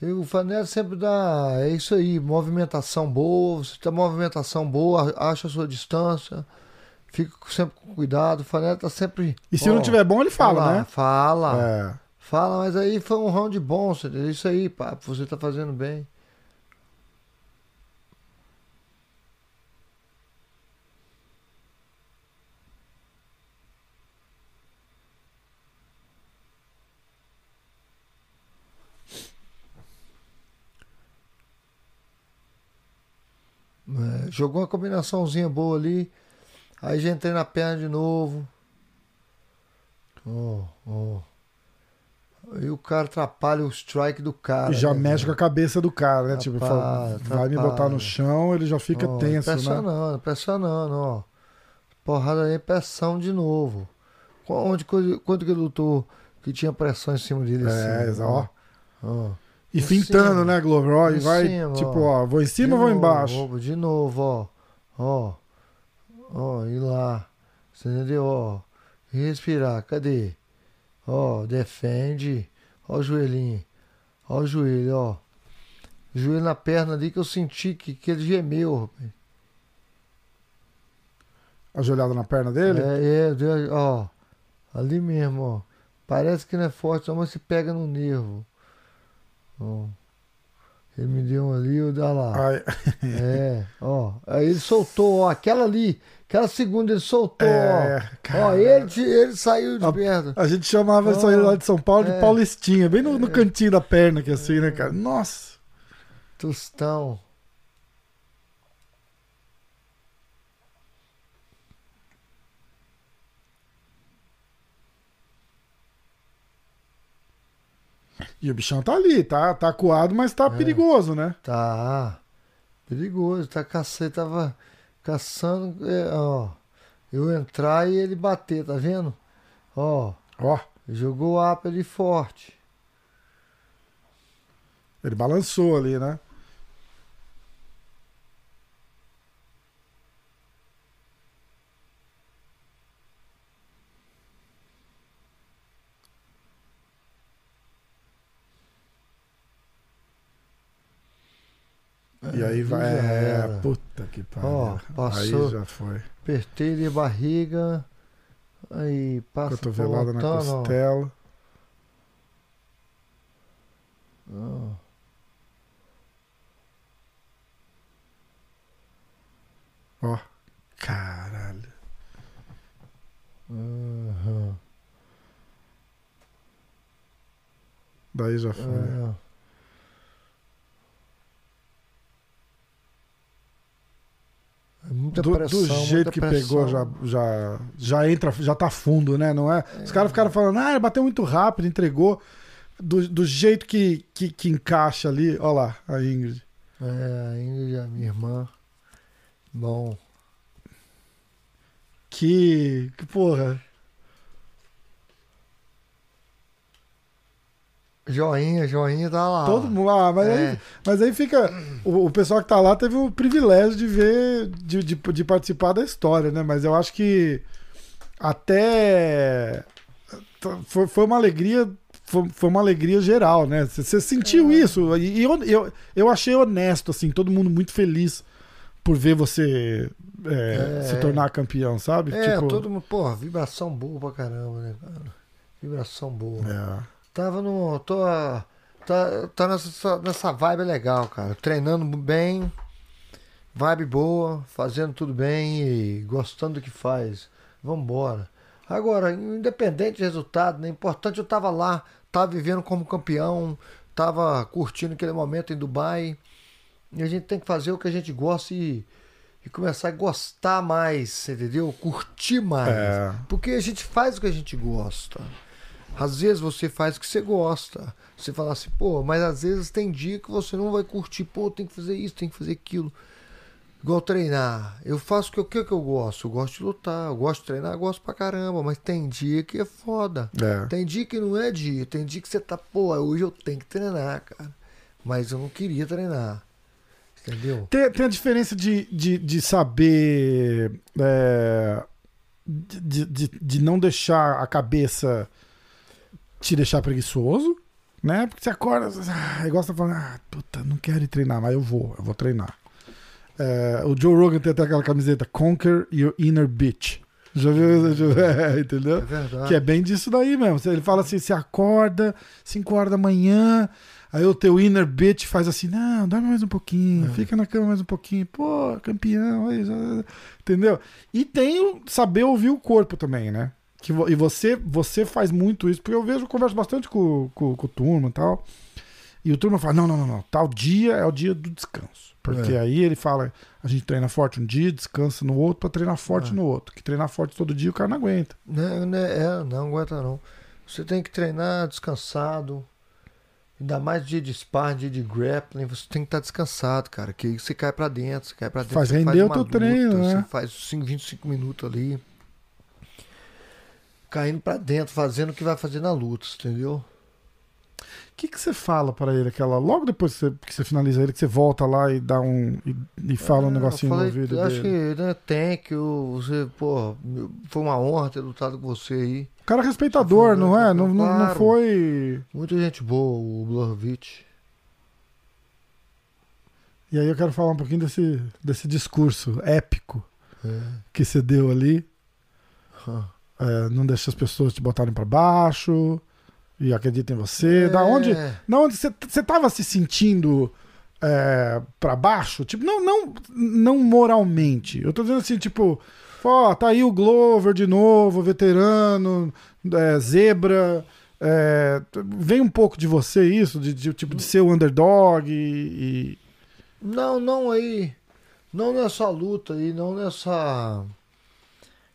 o Fanel sempre dá, é isso aí, movimentação boa, você tem movimentação boa, acha a sua distância, fica sempre com cuidado, o Fanel tá sempre. E se ó, não tiver bom, ele fala, fala, né? Fala, É. fala, mas aí foi um round bom, você isso aí, papo, você tá fazendo bem. É, jogou uma combinaçãozinha boa ali. Aí já entrei na perna de novo. Ó, ó. Aí o cara atrapalha o strike do cara. E já né, mexe com velho? a cabeça do cara, né? Tipo, Atrapalha, fala, vai me botar atrapalha. no chão, ele já fica Ó, tenso, né? Pressionando, pressionando, ó. Porrada aí, pressão de novo. Onde, quanto que ele lutou que tinha pressão em cima dele É, assim? ó. E fintando, né, Glover? Ó, e vai, cima, tipo, ó. vou em cima ou vou novo, embaixo? ó, De novo, ó. Ó. Ó, e lá. Você entendeu? Ó. Respirar. Cadê? Ó, defende. Ó o joelhinho. Ó o joelho, ó. Joelho na perna ali que eu senti que, que ele gemeu, rapaz. Ajoelhado na perna dele? É, é, ó. Ali mesmo, ó. Parece que não é forte, mas se pega no nervo. Ó. Ele me deu um ali, eu dá lá. Ai, É, ó. Aí ele soltou, ó. Aquela ali, aquela segunda ele soltou, É, ó. cara. Ó, ele, ele saiu de A- perto. a gente chamava isso aí lá de São Paulo de é. Paulistinha, bem no, no cantinho da perna, que assim, né, cara? Nossa. Tostão. E o bichão tá ali, tá, tá acuado, mas tá É. perigoso, né? Tá. Perigoso. Tá caçando, tava caçando, é, ó. Eu entrar e ele bater, tá vendo? Ó. Ó, Jogou o up ali forte. ele balançou ali, né? E aí vai. É, puta que pariu. Ó, passou. Aí já foi. Apertei a barriga. Aí passa Cotovelada na costela. Ó. Ó. Caralho. Aham. Daí já foi. É. muita do, do pressão, jeito muita que pressão. pegou, já, já, já entra, já tá fundo, né? Não é? Os caras ficaram falando, ah, bateu muito rápido, entregou. Do, do jeito que, que, que encaixa ali, ó lá, a Ingrid. É, a Ingrid, a minha irmã. Bom. Que, que porra. Joinha, joinha tá lá. Todo mundo. Ah, mas, É. aí, mas aí fica. O, o pessoal que tá lá teve o privilégio de ver, de, de, de participar da história, né? Mas eu acho que até. Foi, foi uma alegria. Foi, foi uma alegria geral, né? Você sentiu isso. E eu, eu, eu achei honesto, assim, todo mundo muito feliz por ver você é, É. se tornar campeão, sabe? É, Tipo, todo mundo, porra, vibração boa pra caramba, né, cara? Vibração boa. é. Tava no. Tô. Tá, tá nessa, nessa vibe legal, cara. Treinando bem, vibe boa, fazendo tudo bem e gostando do que faz. Vambora. Agora, independente do resultado, né? Importante eu tava lá, tava vivendo como campeão, tava curtindo aquele momento em Dubai. E a gente tem que fazer o que a gente gosta e, e começar a gostar mais, entendeu? Curtir mais. É. Porque a gente faz o que a gente gosta. Às vezes você faz o que você gosta. Você fala assim, pô, mas às vezes tem dia que você não vai curtir, pô, tem que fazer isso, tem que fazer aquilo. Igual treinar. Eu faço o que, que, que eu gosto? Eu gosto de lutar, eu gosto de treinar, eu gosto pra caramba, mas tem dia que é foda. É. Tem dia que não é dia, tem dia que você tá, pô, hoje eu tenho que treinar, cara. Mas eu não queria treinar. Entendeu? Tem, tem a diferença de, de, de saber. é, de, de, de não deixar a cabeça te deixar preguiçoso, né? Porque você acorda, ah, igual você tá falando, ah, puta, não quero ir treinar, mas eu vou, eu vou treinar. É, o Joe Rogan tem até aquela camiseta Conquer Your Inner Bitch. Já viu? Já viu? É, entendeu? É verdade. Que é bem disso daí mesmo. Ele fala assim: você acorda 5 horas da manhã, aí o teu inner bitch faz assim: não, dorme mais um pouquinho, fica na cama mais um pouquinho, pô, campeão, aí já- entendeu? E tem o saber ouvir o corpo também, né? Que, e você, você faz muito isso, porque eu vejo, eu converso bastante com, com, com o turma e tal. E o turma fala: não, não, não, não, tal dia é o dia do descanso. Porque É. aí ele fala: a gente treina forte um dia, descansa no outro pra treinar forte É. no outro. Que treinar forte todo dia o cara não aguenta. Né, né, é, não aguenta não. Você tem que treinar descansado. Ainda mais dia de sparring, dia de grappling, você tem que estar descansado, cara. Que você cai pra dentro, você cai pra dentro. Faz render o teu treino, né? Você faz 5, 25 minutos ali. Caindo pra dentro, fazendo o que vai fazer na luta, entendeu? O que, que você fala pra ele? Aquela, logo depois que você, que você finaliza ele, que você volta lá e dá um. e, e fala um Ah, negocinho eu no falei, ouvido Acho dele. que, né, thank you, você, pô, foi uma honra ter lutado com você aí. O cara é respeitador, não é? Não, não, não claro. foi. Muita gente boa, o Blorovic. E aí eu quero falar um pouquinho desse, desse discurso épico É. que você deu ali. Ah. É, não deixa as pessoas te botarem pra baixo. E acredita em você. Da onde. É. Da onde você, você tava se sentindo é, para baixo? Tipo, não, não, não moralmente. Eu tô dizendo assim, tipo, ó, tá aí o Glover de novo, veterano, é, zebra. é, vem um pouco de você isso, de, de, tipo, de ser o underdog e. e- Não, não aí. Não nessa luta aí, não nessa.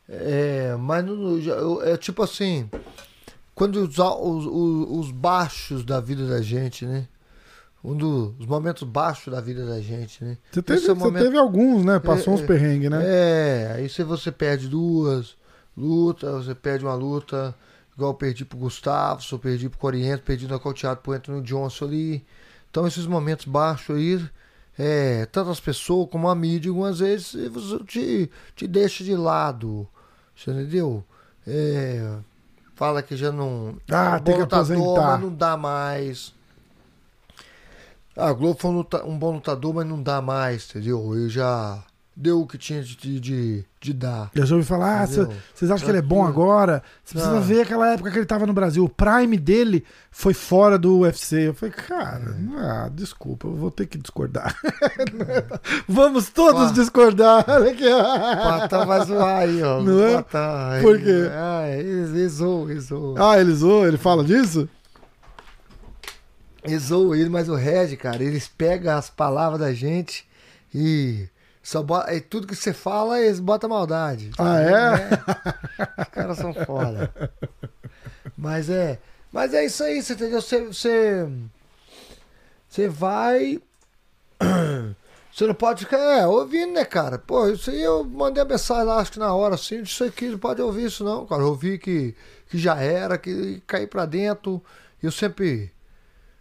É, mas no, no- eu- é tipo assim. Quando os, os, os, os baixos da vida da gente, né? Um dos momentos baixos da vida da gente, né? Você teve, é você momento- teve alguns, né? Passou É, uns perrengues, né? É, aí se você perde duas lutas, você perde uma luta, igual eu perdi pro Gustavo, eu perdi pro Corrientes, perdi nocauteado pro Anthony Johnson ali. Então esses momentos baixos aí, é, tanto as pessoas como a mídia, algumas vezes te, te deixa de lado. Você entendeu? É, fala que já não. Ah, um tem bom que lutador, aposentar. mas não dá mais. Ah, o Globo foi um, luta- um bom lutador, mas não dá mais, entendeu? Ele já deu o que tinha de, de, de dar. Eu já ouvi falar, ah, vocês acham que ele é bom agora? Você precisa Ah. ver aquela época que ele tava no Brasil. O prime dele foi fora do UFC. Eu falei, cara, É. ah, desculpa, eu vou ter que discordar. Vamos todos discordar. Olha aqui. Pata vai zoar aí, ó. Não é? Pata, Por quê? Ah, ele zoou, ele zoou. Ah, ele zoou, ele fala disso? Ele zoou ele, mas o Red, cara, eles pegam as palavras da gente e só bota, e tudo que você fala, eles botam maldade. Ah, é? Os caras são foda. Mas é. Mas é isso aí, você entendeu? Você. Você, você vai. Você não pode ficar é, ouvindo, né, cara? Pô, isso aí eu mandei a mensagem lá, acho que na hora assim, isso aqui não pode ouvir isso, não, cara. Eu ouvi que, que já era, que caí pra dentro. Eu sempre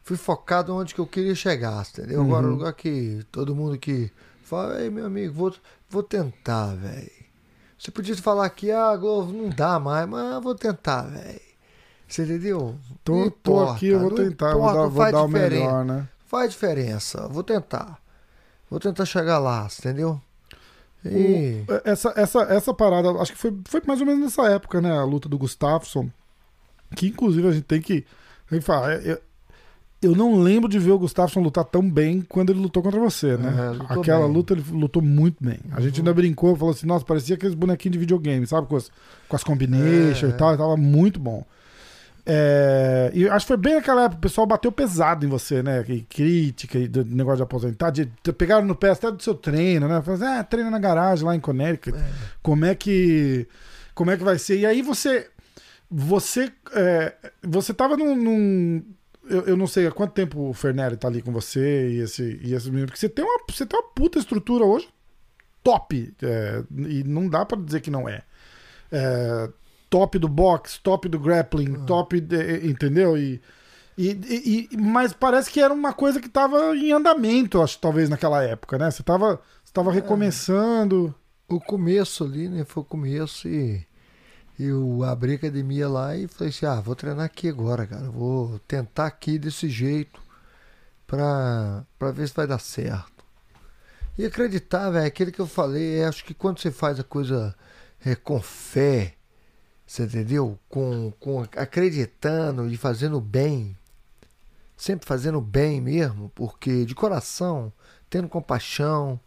fui focado onde que eu queria chegar, entendeu? Agora, Uhum. lugar que todo mundo que fala, ei, meu amigo, vou, vou tentar, velho. Você podia falar aqui, ah, Globo, não dá mais, mas vou tentar, velho. Você entendeu? Tô, Não tô importa, aqui, eu vou tentar, eu vou importa, dar, vou dar o melhor, né? Faz diferença, vou tentar. Vou tentar chegar lá, entendeu? E... O- essa, essa, essa parada, acho que foi, foi mais ou menos nessa época, né? A luta do Gustafsson. Que inclusive a gente tem que. A gente fala, eu, eu não lembro de ver o Gustafsson lutar tão bem quando ele lutou contra você, né? É, Aquela bem. luta ele lutou muito bem. A gente Uhum. ainda brincou, falou assim, nossa, parecia aqueles bonequinhos de videogame, sabe? Com as, com as combinations É, e tal, e tava muito bom. É, e acho que foi bem naquela época, o pessoal bateu pesado em você, né? E crítica e do negócio de aposentar, de, de- pegaram no pé até do seu treino, né? Falaram assim, ah, treina na garagem lá em Connecticut. Como é que. Como é que vai ser? E aí você. você é, você tava num. num- eu, eu não sei há quanto tempo o Fernelli tá ali com você e esse, e esse menino, porque você tem, uma, você tem uma puta estrutura hoje top. é, e não dá pra dizer que não é. É, top do box, top do grappling, top. de- entendeu? E, e, e- mas parece que era uma coisa que tava em andamento, acho, talvez, naquela época, né? Você tava, você tava recomeçando. O começo ali, né? Foi o começo e eu abri a academia lá e falei assim, ah, vou treinar aqui agora, cara. Vou tentar aqui desse jeito pra, pra ver se vai dar certo. E acreditar, velho, aquilo que eu falei, é, acho que quando você faz a coisa é, com fé, você entendeu? Com, com acreditando e fazendo bem, sempre fazendo bem mesmo, porque de coração, tendo compaixão,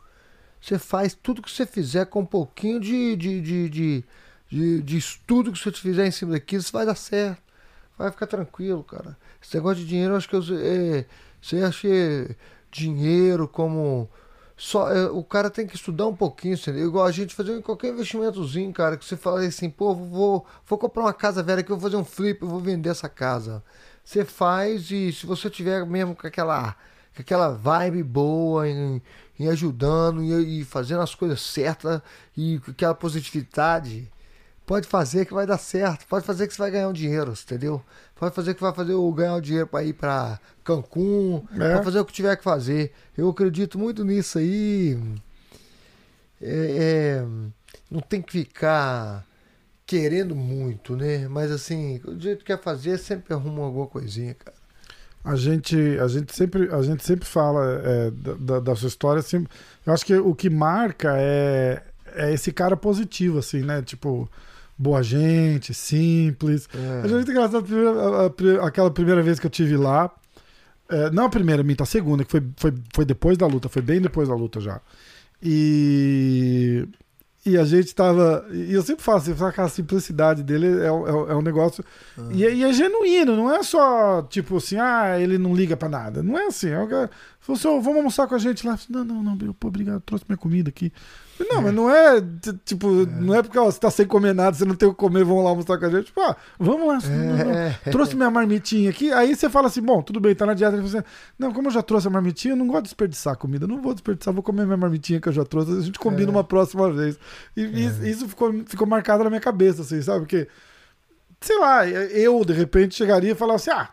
você faz tudo que você fizer com um pouquinho de, de, de, de, de, de estudo que você fizer em cima daquilo, isso vai dar certo. Vai ficar tranquilo, cara. Esse negócio de dinheiro, eu acho que eu, é, você acha dinheiro como. Só, é, o cara tem que estudar um pouquinho, entendeu? Igual a gente fazer qualquer investimentozinho, cara, que você fala assim, pô, vou, vou comprar uma casa velha que vou fazer um flip, eu vou vender essa casa. Você faz e se você tiver mesmo com aquela, com aquela vibe boa em, em ajudando e, e fazendo as coisas certas e com aquela positividade, pode fazer que vai dar certo. Pode fazer que você vai ganhar um dinheiro, entendeu? Pode fazer que vai fazer o ganhar o dinheiro para ir para Cancún, É. pode fazer o que tiver que fazer. Eu acredito muito nisso aí. É, é, não tem que ficar querendo muito, né? Mas assim, o jeito que quer fazer, sempre arruma alguma coisinha, cara. A gente, a gente sempre, a gente sempre fala é, da, da- sua história. Assim, eu acho que o que marca é, é esse cara positivo, assim, né? Tipo, boa gente, simples. É. É muito engraçado aquela primeira vez que eu tive lá. é, não a primeira, minta, a segunda, que foi, foi, foi depois da luta, foi bem depois da luta já. E, e a gente tava. E eu sempre falo assim, a simplicidade dele é, um- é é um negócio. E, é- e é genuíno, não é só tipo assim, ah, ele não liga pra nada. Não é assim. É o cara, falou assim, "Ô, vamos almoçar com a gente lá. Falei, Não, não, não, pô, obrigado, trouxe minha comida aqui. Não, mas não é tipo, não é porque ó, você tá sem comer nada, você não tem o que comer, vamos lá almoçar com a gente. Tipo, ah, vamos lá. não, não, não. É. Trouxe minha marmitinha aqui. Aí você fala assim: bom, tudo bem, tá na dieta. Assim, não, como eu já trouxe a marmitinha, eu não gosto de desperdiçar comida. Não vou desperdiçar, vou comer minha marmitinha que eu já trouxe. A gente combina uma próxima vez. E isso, isso ficou, ficou marcado na minha cabeça, assim, sabe? Porque, sei lá, eu de repente chegaria e falaria assim: ah,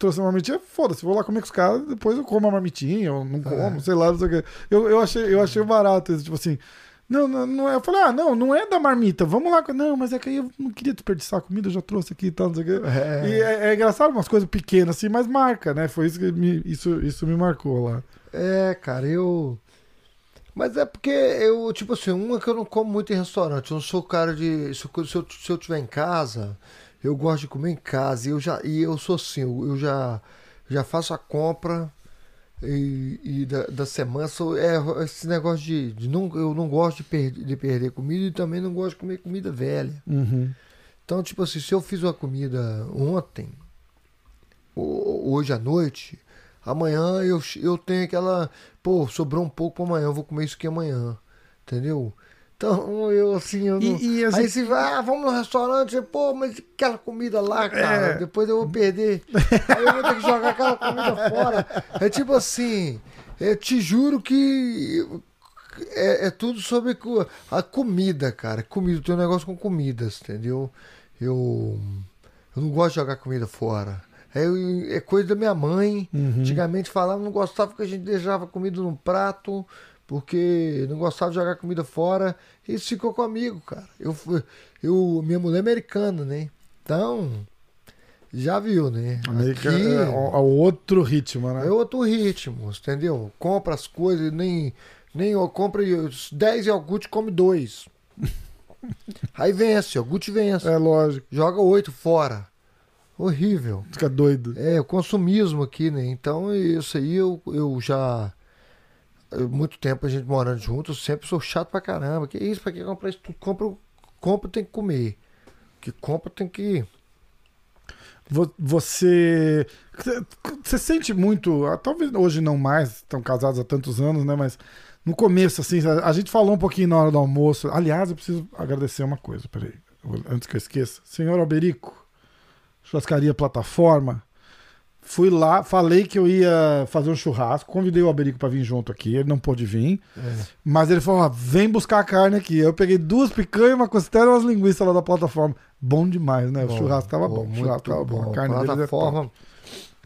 trouxe a marmitinha, foda-se, vou lá comer com os caras, depois eu como a marmitinha, eu não como, sei lá, não sei o quê. Eu, eu, achei, eu achei barato isso, tipo assim. Não, não, não é. Eu falei, ah, não, não é da marmita, vamos lá. Não, mas é que aí eu não queria desperdiçar a comida, eu já trouxe aqui e tal, não sei o quê. É. E é, é engraçado umas coisas pequenas assim, mas marca, né? Foi isso que me, isso, isso me marcou lá. É, cara, eu. Mas é porque eu, tipo assim, uma que eu não como muito em restaurante. Eu não sou cara de. Se eu, se eu, se eu tiver em casa, eu gosto de comer em casa. E eu, já, e eu sou assim, eu, já, já faço a compra e, e da, da semana. Sou, é, esse negócio de. de não, eu não gosto de, per, de perder comida e também não gosto de comer comida velha. Uhum. Então, tipo assim, se eu fiz uma comida ontem, hoje à noite, amanhã eu, eu tenho aquela. Pô, sobrou um pouco pra amanhã, eu vou comer isso aqui amanhã. Entendeu? Então, eu assim, eu não. E- e, assim- Aí você vai, ah, vamos no restaurante, pô, mas aquela comida lá, cara, É. depois eu vou perder. Aí eu vou ter que jogar aquela comida fora. É tipo assim, eu te juro que é, é tudo sobre a comida, cara. Comida, tem um negócio com comidas, entendeu? Eu, eu não gosto de jogar comida fora. É, é coisa da minha mãe. Uhum. Antigamente falava, não gostava que a gente deixava comida num prato, porque não gostava de jogar comida fora. Isso ficou comigo, cara. Eu, fui- eu, minha mulher é americana, né? Então, já viu, né? América Aqui- é, o outro ritmo, né? é outro ritmo, entendeu? Compra as coisas, nem, nem eu compra os 10 iogurte, come dois. Aí vence, iogurte vence. É lógico, Joga oito fora. Horrível. fica doido. É, o consumismo aqui, né? Então, isso aí eu, eu já. Muito tempo a gente morando junto, eu sempre sou chato pra caramba. Que isso, pra que comprar isso? tudo? Compra, compra tem que comer. Que compra tem que. Vo- Você. Você sente muito. ah, Talvez hoje não mais, estão casados há tantos anos, né? Mas no começo, assim, a gente falou um pouquinho na hora do almoço. Aliás, eu preciso agradecer uma coisa, peraí. Antes que eu esqueça. Senhor Alberico, churrascaria plataforma. Fui lá, falei que eu ia fazer um churrasco, convidei o Alberico pra vir junto aqui, ele não pôde vir. Mas ele falou: ó, vem buscar a carne aqui. Eu peguei duas picanhas, uma costela e umas linguiças lá da plataforma. Bom demais, né? o churrasco tava bom. O churrasco tava bom. A carne é plataforma, top.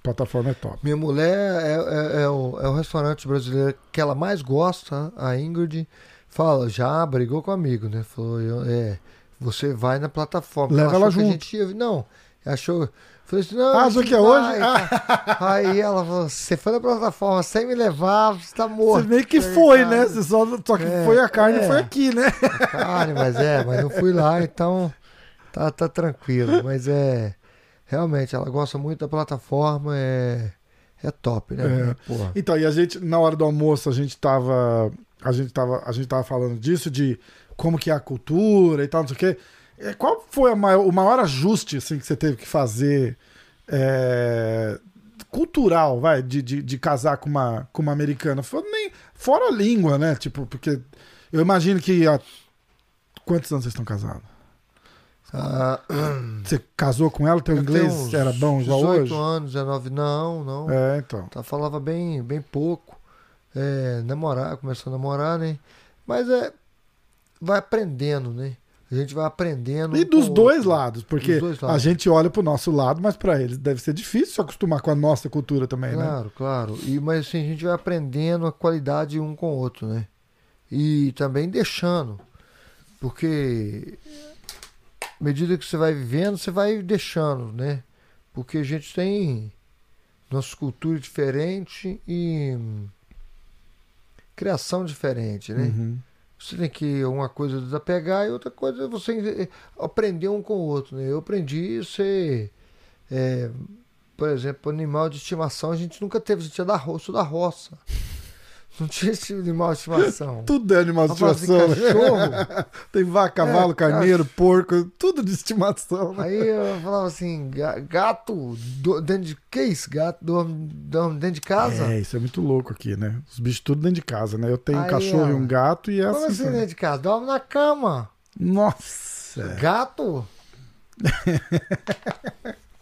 Plataforma é top. Minha mulher é, é- é o, é o restaurante brasileiro que ela mais gosta, a Ingrid. Fala, já brigou comigo, né? Falou, eu- é, você vai na plataforma. Leva ela a junto. gente ia- não, achou. Falei assim, não. Ah, a aqui é hoje? Aí ela falou, você foi na plataforma sem me levar, você tá morto. Você meio que foi, "Cara, né? Você só, só que É, foi a carne é. foi aqui, né? carne, mas é, mas eu fui lá, então tá, tá tranquilo. Mas é. Realmente, ela gosta muito da plataforma, é. É top, né? É. Então, e a gente, na hora do almoço, a gente tava. A gente tava, a gente tava falando disso, de como que é a cultura e tal, não sei o quê. É, Qual foi maior- o maior ajuste assim, que você teve que fazer é, cultural, vai, de, de, de casar com uma, com uma americana? Foi nem, fora a língua, né? Tipo, porque eu imagino que há. Quantos anos vocês estão casados? Ah, Você casou com ela, teu eu inglês era bom já 18 hoje? anos, 19, não, não. É, então. Tá, falava bem, bem pouco. É, namorar, começou a namorar, né? Mas é. Vai aprendendo, né? A gente vai aprendendo. E dos dois outro. lados, porque dois a lados. gente olha pro nosso lado, mas pra eles deve ser difícil se acostumar com a nossa cultura também, né? Claro, claro. E, mas assim, a gente vai aprendendo a qualidade um com o outro, né? E também deixando. Porque à medida que você vai vivendo, você vai deixando, né? Porque a gente tem nossa cultura diferente e criação diferente, né? Uhum. Você tem que uma coisa desapegar e outra coisa é você aprender um com o outro, né? Eu aprendi a ser, é, por exemplo, animal de estimação a gente nunca teve, a gente tinha da roça, da roça. Não tinha animal de estimação. Tudo é animal de fazer estimação. né? cachorro, Tem vaca, cavalo, É, carneiro, porco, tudo de estimação. né? aí eu falava assim, ga- gato do- dentro de que isso? Gato dorme, dorme dentro de casa? É, isso é muito louco aqui, né? Os bichos tudo dentro de casa, né? Eu tenho um Aí, cachorro e ó. um gato e é Como assim. assim dentro de casa? Dorme na cama. Nossa! Gato?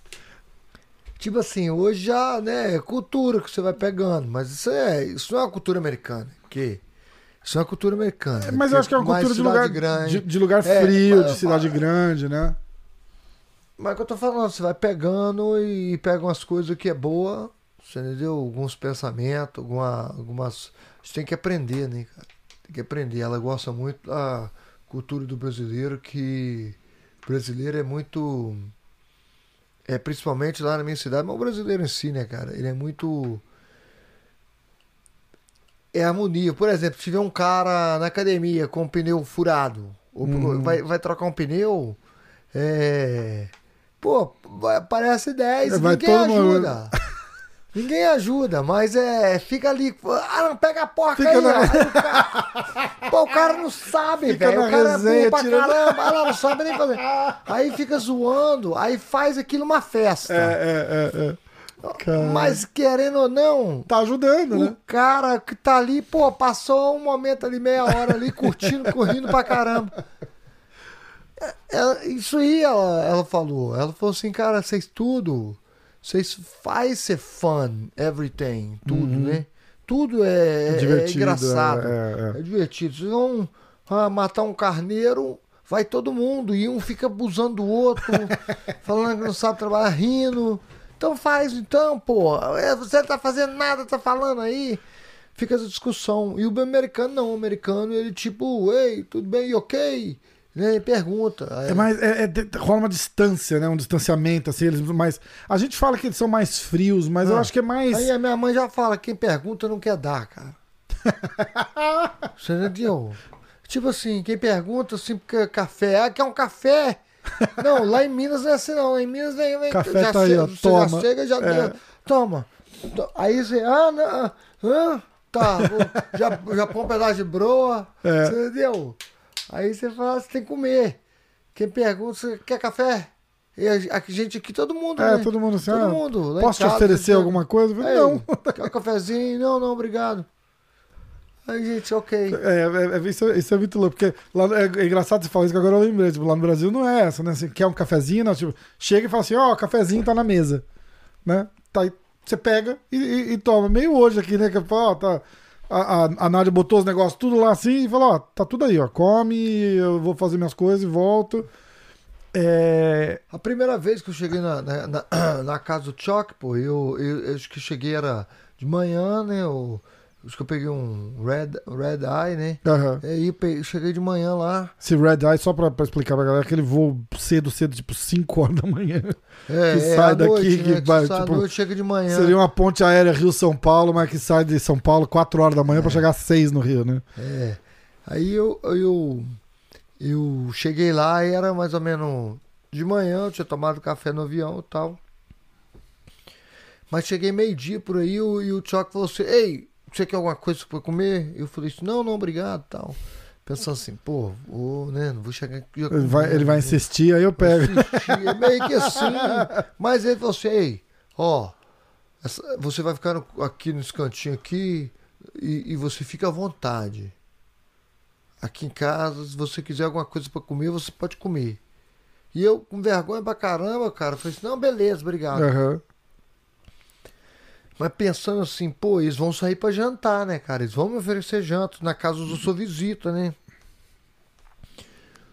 tipo assim, hoje já, né, é cultura que você vai pegando, mas isso é, isso não é uma cultura americana, que isso é uma cultura americana. Mas eu acho que é uma cultura de lugar, grande. de, de lugar É, frio, mas- de cidade grande, né? Mas é o que eu tô falando, você vai pegando e pega umas coisas que é boa, você entendeu? Alguns pensamentos, alguma, algumas. Você tem que aprender, né, cara? Tem que aprender. Ela gosta muito da cultura do brasileiro, que o brasileiro é muito. É, principalmente lá na minha cidade, mas o brasileiro em si, né, cara? Ele é muito. É harmonia. Por exemplo, se tiver um cara na academia com um pneu furado, ou Uhum. vai, vai trocar um pneu, é. Pô, aparece 10, É, vai ninguém todo mundo- ajuda. Ninguém ajuda, mas é. Fica ali. Ah, não, pega a porca Fica aí, na-. Aí o cara- Pô, o cara não sabe, velho. O cara é resenha, burro pra tirando- caramba. Ah, não sabe nem fazer. Aí fica zoando, aí faz aquilo uma festa. É, é, é. é. Cara, Mas querendo ou não, tá ajudando, o né? cara que tá ali, pô, passou um momento ali, meia hora ali, curtindo, correndo pra caramba. É, ela- isso aí ela, ela falou. Ela falou assim, cara, vocês tudo, vocês faz ser fun, everything, tudo, né? Tudo é, é- é engraçado. é, é, É divertido. Vocês vão ah, matar um carneiro, vai todo mundo. E um fica abusando do outro, falando que não sabe trabalhar, rindo. Então faz, então, pô. É, Você não tá fazendo nada, tá falando aí. Fica essa discussão. E o americano não. O americano, ele tipo, ei, tudo bem, ok? Ele pergunta. É mais, é, é- rola uma distância, né? Um distanciamento, assim, eles mais. A gente fala que eles são mais frios, mas eu Ah. acho que é mais. Aí a minha mãe já fala, quem pergunta não quer dar, cara. Você entendeu? Tipo assim, quem pergunta assim, porque café, ah, quer um café? Não, lá em Minas não é assim não. Lá em Minas vem, vem Café já tá aí, chega, ó, você toma. já chega, já É. Toma. To- Aí você, ah, não, ah, tá, já, já põe um pedaço de broa, É. você entendeu? Aí você fala, você tem que comer. Quem pergunta, você quer café? E a, gente aqui, todo mundo, É, né? todo mundo assim, Todo ah, mundo. Posso te casa, oferecer você- alguma coisa? Ei, não. Quer um cafezinho? Não, não, obrigado. Aí, gente, ok. É, é, é, isso, isso é muito louco, porque lá, é, é engraçado você falar isso que agora eu lembrei. Tipo, lá no Brasil não é essa, né? Você quer um cafezinho, não, tipo, chega e fala assim, ó, o cafezinho tá na mesa. Né? Tá, aí você pega e, e- e toma. Meio hoje aqui, né? Que ó, tá. A, a, a Nádia botou os negócios tudo lá assim e falou, ó, tá tudo aí, ó. Come, eu vou fazer minhas coisas e volto. É. A primeira vez que eu cheguei na, na, na- na casa do Choc, pô, eu, eu, eu acho que cheguei era de manhã, né? Eu, acho que eu peguei um Red, red Eye, né? aham. Aí eu peguei- cheguei de manhã lá. Esse Red Eye, só pra, pra explicar pra galera, aquele voo cedo, cedo, tipo 5 horas da manhã. É, Que é, sai daqui, noite, que né? Que vai, tipo, noite, chega de manhã. Seria uma ponte aérea Rio-São Paulo, mas que sai de São Paulo 4 horas da manhã pra chegar às 6 no Rio, né? É. Aí eu, eu, eu cheguei lá e era mais ou menos de manhã, eu tinha tomado café no avião e tal. Mas cheguei meio-dia por aí o- e o Choc falou assim: Ei, você quer alguma coisa pra comer? Eu falei assim: Não, não, obrigado tal. Pensando assim, pô, vou, né, não vou chegar aqui. Ele vai, ele vai insistir, aí eu pego. Assistir, é meio que assim. Mas ele falou assim, ei, ó, essa- você vai ficar no- aqui nesse cantinho aqui e, e você fica à vontade. Aqui em casa, se você quiser alguma coisa pra comer, você pode comer. E eu, com vergonha pra caramba, cara, falei assim, não, beleza, obrigado. Aham. Mas pensando assim, pô, eles vão sair pra jantar, né, cara? Eles vão me oferecer janta na casa do sua visita, né?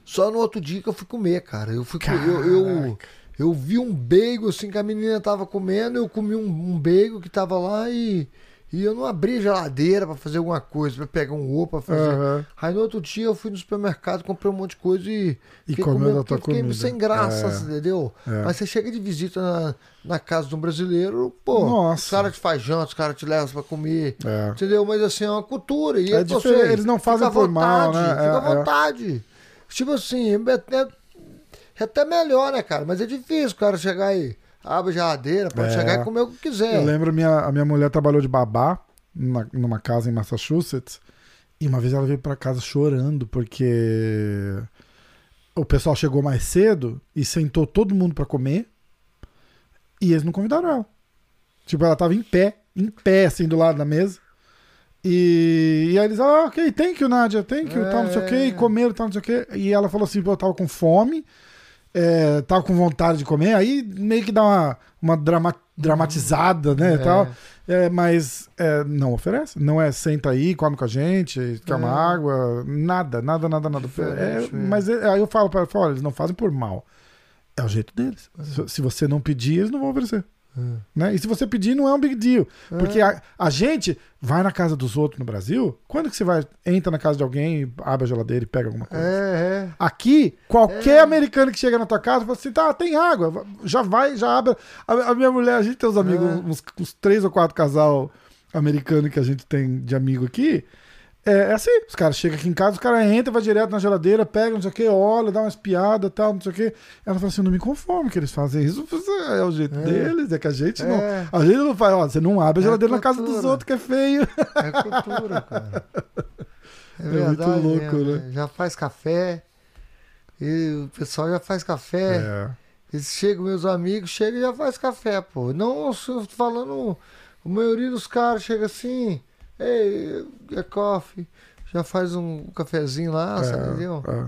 Só no outro dia que eu fui comer, cara. Eu fui eu, eu, eu vi um bacon assim que a menina tava comendo, eu comi um, um bacon que tava lá e, e eu não abri a geladeira pra fazer alguma coisa, pra pegar um ovo pra fazer. Aham. Aí no outro dia eu fui no supermercado, comprei um monte de coisa e. E comendo da tua fiquei comida. sem graça, É. entendeu? É. Mas você chega de visita na, na casa de um brasileiro, pô, Nossa. os caras te fazem janta, os caras te levam pra comer. É. Entendeu? Mas assim, é uma cultura. E É é diferente, eles não fazem por mal, vontade, né? Fica É, à é. vontade. Tipo assim, é é até melhor, né, cara? Mas é difícil o cara chegar aí, abre a geladeira, pode É. chegar e comer o que quiser. Eu lembro, minha, a minha mulher trabalhou de babá numa, numa casa em Massachusetts. E uma vez ela veio pra casa chorando porque o pessoal chegou mais cedo e sentou todo mundo pra comer. E eles não convidaram ela. Tipo, ela tava em pé, em pé, assim, do lado da mesa. E, e aí eles, ah, ok, thank you, Nadia, thank you, tal, não sei o que, e comeram, tal, não sei o que. E ela falou assim, eu tava com fome, é, tava com vontade de comer, aí meio que dá uma, uma drama- dramatizada, né, É. tal. É, mas é, não oferece, não é senta aí, come com a gente, uma É. água, nada, nada, nada, nada. É, é. mas é- aí eu falo para ela, falo, olha, eles não fazem por mal. É o jeito deles. Se, se você não pedir, eles não vão oferecer. É. Né? E se você pedir, não é um big deal. Porque a, a gente vai na casa dos outros no Brasil. Quando que você vai, entra na casa de alguém, abre a geladeira e pega alguma coisa? É, é. Aqui, qualquer É. americano que chega na tua casa fala assim: tá, tem água. Já vai, já abre. A, a minha mulher, a gente tem uns amigos, É. uns, uns três ou quatro casal americano que a gente tem de amigo aqui. É, é assim, os caras chegam aqui em casa, os caras entram, vai direto na geladeira, pega, não sei o que, olha, dá uma espiada e tal, não sei o que. Ela fala assim: eu não me conformo que eles fazem isso. É o jeito É. deles, é que a gente não. É. A gente não faz, ó, você não abre a É geladeira na casa dos outros, que é feio. É cultura, cara. É muito verdade. louco, mesmo, né? Já faz café. E o pessoal já faz café. É. Eles chegam, meus amigos, chegam e já faz café, pô. Não eu tô falando, a maioria dos caras chega assim, ei, é coffee, já faz um cafezinho lá, sabe, entendeu? É.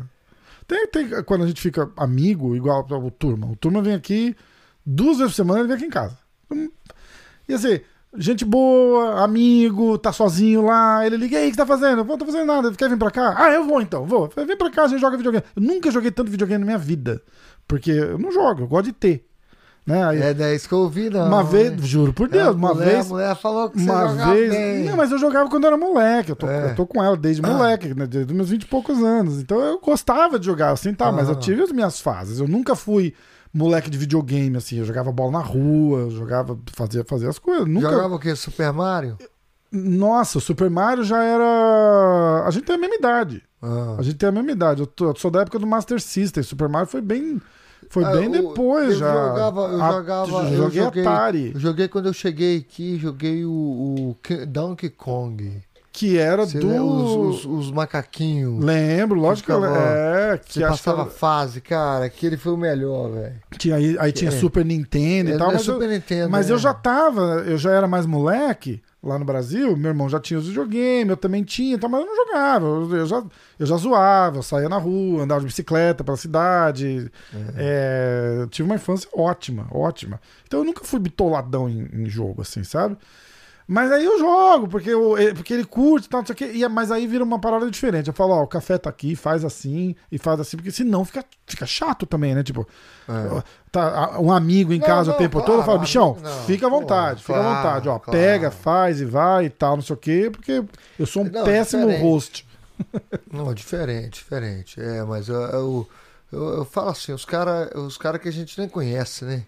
Tem, tem, quando a gente fica amigo, igual o Turma. O Turma vem aqui duas vezes por semana, ele vem aqui em casa. Hum, E assim, gente boa, amigo, tá sozinho lá. Ele liga, e aí, o que você tá fazendo? Não tô fazendo nada. Quer vir pra cá? Ah, eu vou então, vou. Vem pra cá, a gente joga videogame. Eu nunca joguei tanto videogame na minha vida. Porque eu não jogo, eu gosto de ter. Né? Aí, É, não é isso que eu ouvi, não. uma vez, né? juro por É, Deus, a uma mulher, vez. A mulher falou que você Uma jogava vez. bem. Não, mas eu jogava quando eu era moleque. Eu tô, É. eu tô com ela desde moleque, né, desde meus 20 e poucos anos. Então eu gostava de jogar assim, tá, mas eu Ah. tive as minhas fases. Eu nunca fui moleque de videogame, assim. Eu jogava bola na rua, eu jogava, fazia, fazia as coisas. Nunca. Jogava o quê? Super Mario? Nossa, o Super Mario já era. A gente tem a mesma idade. Ah. A gente tem a mesma idade. Eu, tô- eu sou da época do Master System. Super Mario foi bem. Foi Ah, bem depois eu já. Jogava, eu A- jogava. eu joguei joguei, Atari, Eu joguei quando eu cheguei aqui, joguei o, o Donkey Kong. que era Você do. lembra Os, os, os macaquinhos. Lembro, lógico que eu ficava- É, que Você passava que fase, cara, aquele foi o melhor, velho. tinha, aí, aí tinha É. Super Nintendo e É, tal. é Mas, Super eu, Nintendo, mas é. eu já tava, eu já era mais moleque lá no Brasil, meu irmão já tinha os videogames, eu também tinha, então, mas eu não jogava. Eu, já, eu já zoava, eu saía na rua, andava de bicicleta pela cidade. É, eu tive uma infância ótima, ótima. Então eu nunca fui bitoladão em, em jogo, assim, sabe? Mas aí eu jogo, porque, eu, é, porque ele curte e tal, não sei o quê. E, mas aí vira uma parada diferente. Eu falo, ó, o café tá aqui, faz assim e faz assim, porque senão fica, fica chato também, né? Tipo, É. tá um amigo em Não, casa não, o tempo claro, todo, eu falo, bichão, não. fica à vontade, fica à claro, vontade, ó, claro. pega, faz e vai e tal, não sei o quê, porque eu sou um péssimo diferente. host. Não, diferente, diferente. É, mas eu, eu, eu, eu falo assim, os caras os cara que a gente nem conhece, né?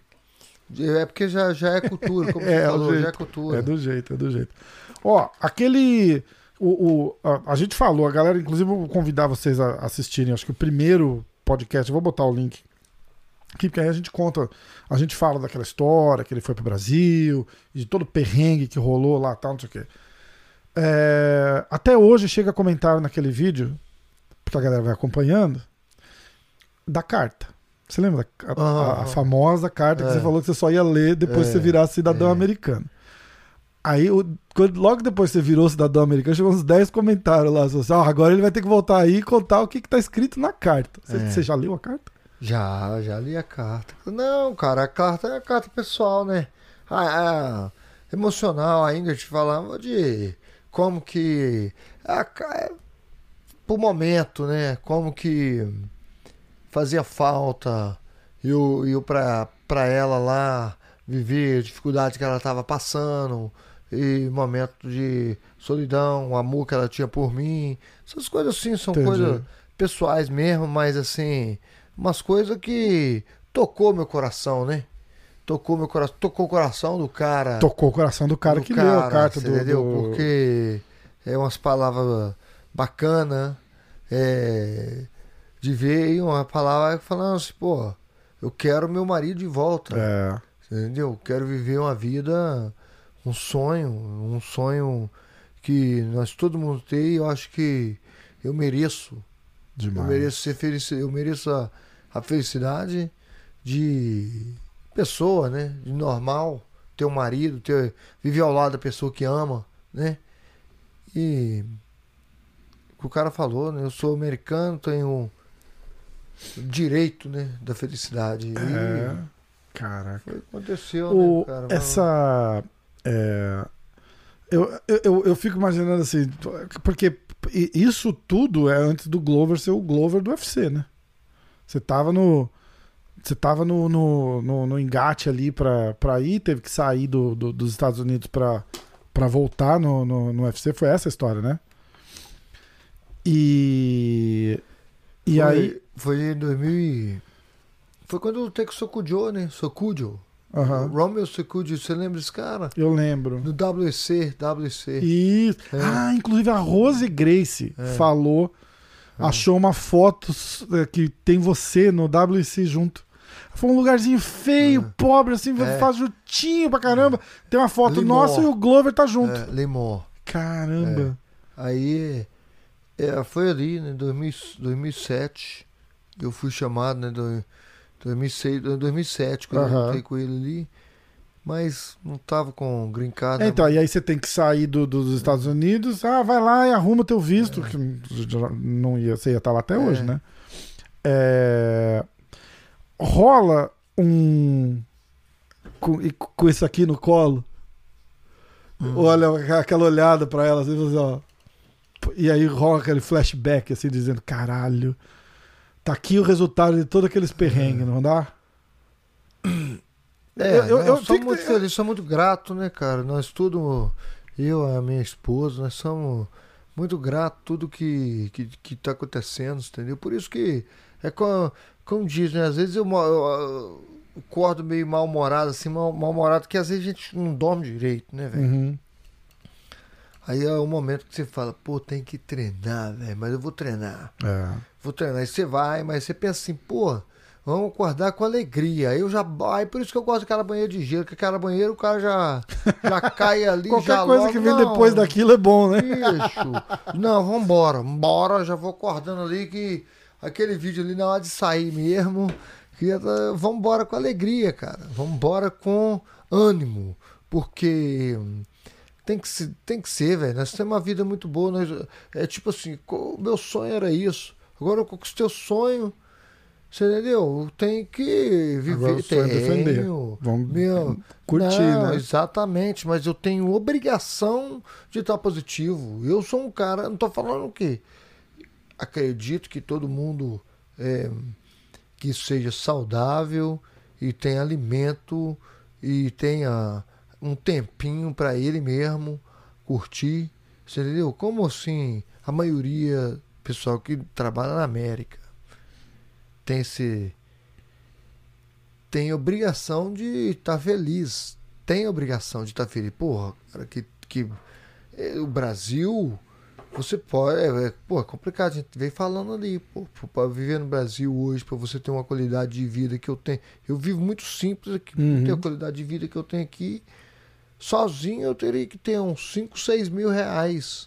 É porque já, já é cultura, como É, você o falou, jeito. já é cultura. É do jeito, é do jeito. Ó, aquele. O, o- a, a gente falou, a galera, inclusive, vou convidar vocês a assistirem, acho que o primeiro podcast, vou botar o link aqui, porque aí a gente conta, a gente fala daquela história, que ele foi pro Brasil, e de todo o perrengue que rolou lá tal, não sei o quê. É, até hoje chega comentário naquele vídeo, porque a galera vai acompanhando, da carta. Você lembra da a, a- a Ah, famosa carta que é. você falou que você só ia ler depois É, que você virasse cidadão é. americano? Aí, quando- logo depois que você virou cidadão americano, chegou uns 10 comentários lá. Assim, "Ah, agora ele vai ter que voltar aí e contar o que, que tá escrito na carta. Você, É. você já leu a carta? Já, já li a carta. Não, cara, a carta é a carta pessoal, né? A, a emocional ainda, gente falava de como que. A, é, pro momento, né? Como que fazia falta eu, eu pra, pra ela lá viver a dificuldade que ela tava passando e momento de solidão, o amor que ela tinha por mim. Essas coisas assim são Entendi. coisas pessoais mesmo, mas assim, umas coisas que tocou meu coração, né? Tocou meu coração, tocou o coração do cara. Tocou o coração do cara do que leu a carta do. entendeu? Porque é umas palavras bacanas é, de ver uma palavra falando assim, pô, eu quero meu marido de volta. É, Entendeu? Eu quero viver uma vida, um sonho, um sonho que nós todo mundo tem e eu acho que eu mereço. Eu demais. mereço ser feliz, eu mereço a, a felicidade de pessoa, né? De normal, ter um marido, ter viver ao lado da pessoa que ama, né? E o cara falou, né? Eu sou americano, tenho direito, né, da felicidade. E É, caraca. foi o que aconteceu, O, né, cara? essa. é, eu, eu, eu, fico imaginando assim, porque isso tudo é antes do Glover ser o Glover do UFC, né? Você tava no. Você tava no, no, no, no engate ali pra, pra ir, teve que sair do, do- dos Estados Unidos pra, pra voltar no, no, no UFC. Foi essa a história, né? E. E foi, aí. Foi em 2000 e... Foi quando o Sokujo, né? Sokujo. Aham, Romeo Sokujo, você lembra desse cara? eu lembro. No WC, WC. Isso. É. Ah, inclusive a Rose Grace É. falou, achou uma foto eh, que tem você no WC junto. Foi um lugarzinho feio, É. pobre, assim, É. faz juntinho pra caramba. Tem uma foto Limor. nossa e o Glover tá junto. É, Lemon. Caramba. Aí é, foi ali, né? 2000, 2007. Eu fui chamado, né? Do, 2006, 2007, quando eu Aham. lutei com ele ali. Mas não tava com green card. É, né? então, e aí você tem que sair do- dos Estados Unidos, ah, vai lá e arruma teu visto, que já não ia, você ia estar lá até É. hoje, né? É, rola um com, com isso aqui no colo, Hum. olha aquela olhada pra ela, assim, assim, ó, e aí rola aquele flashback, assim, dizendo, caralho, tá aqui o resultado de todos aqueles perrengues, não dá? É, Eu- eu- não, eu sou muito feliz, sou muito grato, né, cara? Nós tudo, eu, a minha esposa, nós somos muito gratos tudo que, que, que tá acontecendo, entendeu? Por isso que é como, como diz, né? Às vezes eu, eu, eu acordo meio mal-humorado, assim, mal- mal-humorado, que às vezes a gente não dorme direito, né, velho? Uhum. Aí é o momento que você fala, pô, tem que treinar, velho, mas eu vou treinar. É. Vou treinar. Aí você vai, mas você pensa assim, pô, vamos acordar com alegria. Aí eu já. Aí por isso que eu gosto daquela banheira de gelo, que aquela banheira o cara já, já cai ali. Qualquer já coisa logo, que vem não, depois daquilo é bom, né? Bicho. Não, vambora. Vambora, já vou acordando ali que aquele vídeo ali na hora de sair mesmo. Que, eh, vambora com alegria, cara. Vambora com ânimo. Porque Tem que, se, tem que ser, velho. Nós temos uma vida muito boa. Nós, é tipo assim, o meu sonho era isso. Agora eu conquistei o sonho. Você entendeu? Tem que viver. Agora o sonho é defender. Vamos Meu, curtir, não, né? Exatamente, mas eu tenho obrigação de estar positivo. Eu sou um cara, não tô falando que acredito que todo mundo é, que seja saudável e tenha alimento e tenha um tempinho para ele mesmo curtir. Você entendeu? Como assim a maioria pessoal que trabalha na América tem esse tem obrigação de estar feliz. Tem obrigação de estar feliz. Porra, cara, que, que é, o Brasil, você pode. É, é, pô, é complicado. A gente vem falando ali, pô, para viver no Brasil hoje, para você ter uma qualidade de vida que eu tenho. Eu vivo muito simples aqui, Uhum. tenho a qualidade de vida que eu tenho aqui. Sozinho eu teria que ter uns 5, 6 mil reais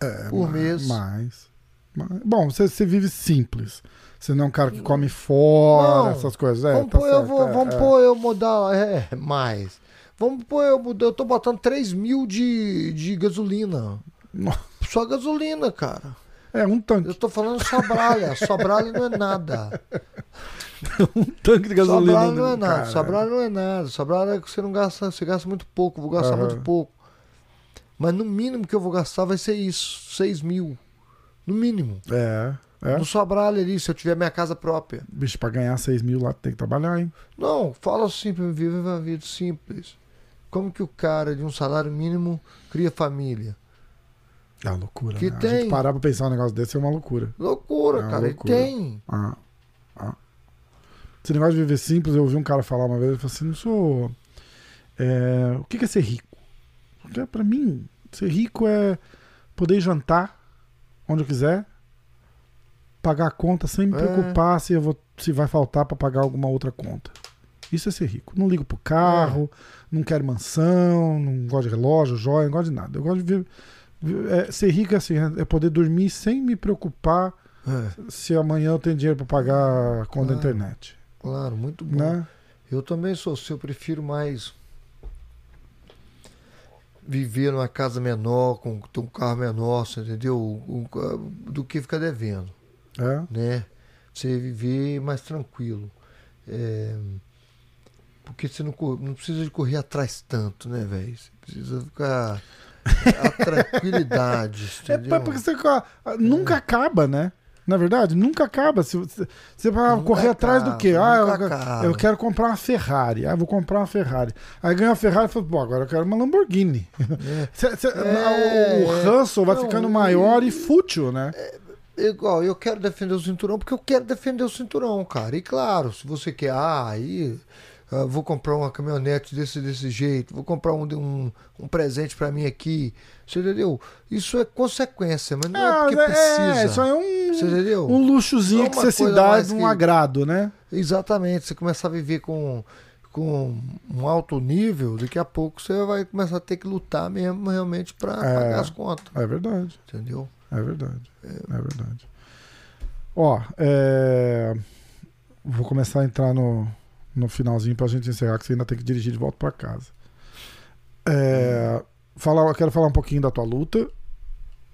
É, por ma- mês. Mais. mais. Bom, você, você vive simples. Você não é um cara que come fora, Não. essas coisas. É, vamos tá pôr eu, certo, vou, é, vamos é. pôr eu mudar. É, mais. Vamos pôr eu mudar. Eu tô botando 3 mil de, de gasolina. Nossa. Só gasolina, cara. É um tanque. Eu tô falando sobralha. sobralha não é nada. Um tanque de gasolina. Sobralha não é nada. cara? Não é nada. Sobralha é que você não gasta, você gasta muito pouco. Vou gastar Aham. muito pouco. Mas no mínimo que eu vou gastar vai ser isso. 6 mil. No mínimo. É. É. No sobralha ali, se eu tiver minha casa própria. Bicho, pra ganhar 6 mil lá tem que trabalhar, hein? Não, fala mim, vive uma vida simples. Como que o cara de um salário mínimo cria família? É uma loucura. Que né? A tem. gente parar pra pensar um negócio desse é uma loucura. Loucura, É uma cara. loucura. E tem. Ah. Esse negócio de viver simples, eu ouvi um cara falar uma vez, ele falou assim, não sou... é, o que é ser rico? Porque pra mim, ser rico é poder jantar onde eu quiser, pagar a conta sem me É. preocupar se, eu vou, se vai faltar pra pagar alguma outra conta. Isso é ser rico. Não ligo pro carro, não quero mansão, não gosto de relógio, joia, não gosto de nada. Eu gosto de viver... é, ser rico é assim, é poder dormir sem me preocupar É, se amanhã eu tenho dinheiro pra pagar a conta da Claro. internet, claro, muito bom. né? Eu também sou assim, eu prefiro mais viver numa casa menor, com ter um carro menor, você entendeu? Do que ficar devendo, É. né? Você viver mais tranquilo. É, porque você não, não precisa de correr atrás tanto, né, velho? Você precisa ficar. A tranquilidade, É entendeu? porque você nunca acaba, né? Na verdade, nunca acaba. Se você, você vai Nunca correr atrás do acaba, quê? Ah, eu, acaba. eu quero comprar uma Ferrari. Ah, vou comprar uma Ferrari. Aí ganha uma Ferrari e fala, pô, agora eu quero uma Lamborghini. É. Cê- cê- É, o, o hustle vai não, ficando e- maior e fútil, né? Igual, eu quero defender o cinturão porque eu quero defender o cinturão, cara. E claro, se você quer, ah, aí ah, vou comprar uma caminhonete desse desse jeito, vou comprar um, um, um presente pra mim aqui. Você entendeu? Isso é consequência, mas não é porque mas precisa. é, isso é Você um, entendeu? um luxozinho é que você se dá de um que- agrado, né? Exatamente. Você começar a viver com, com um alto nível, daqui a pouco você vai começar a ter que lutar mesmo realmente pra É. pagar as contas. É verdade. Entendeu? É verdade. É verdade. Ó, é, vou começar a entrar no, no finalzinho pra gente encerrar, que você ainda tem que dirigir de volta pra casa. É, falar, eu quero falar um pouquinho da tua luta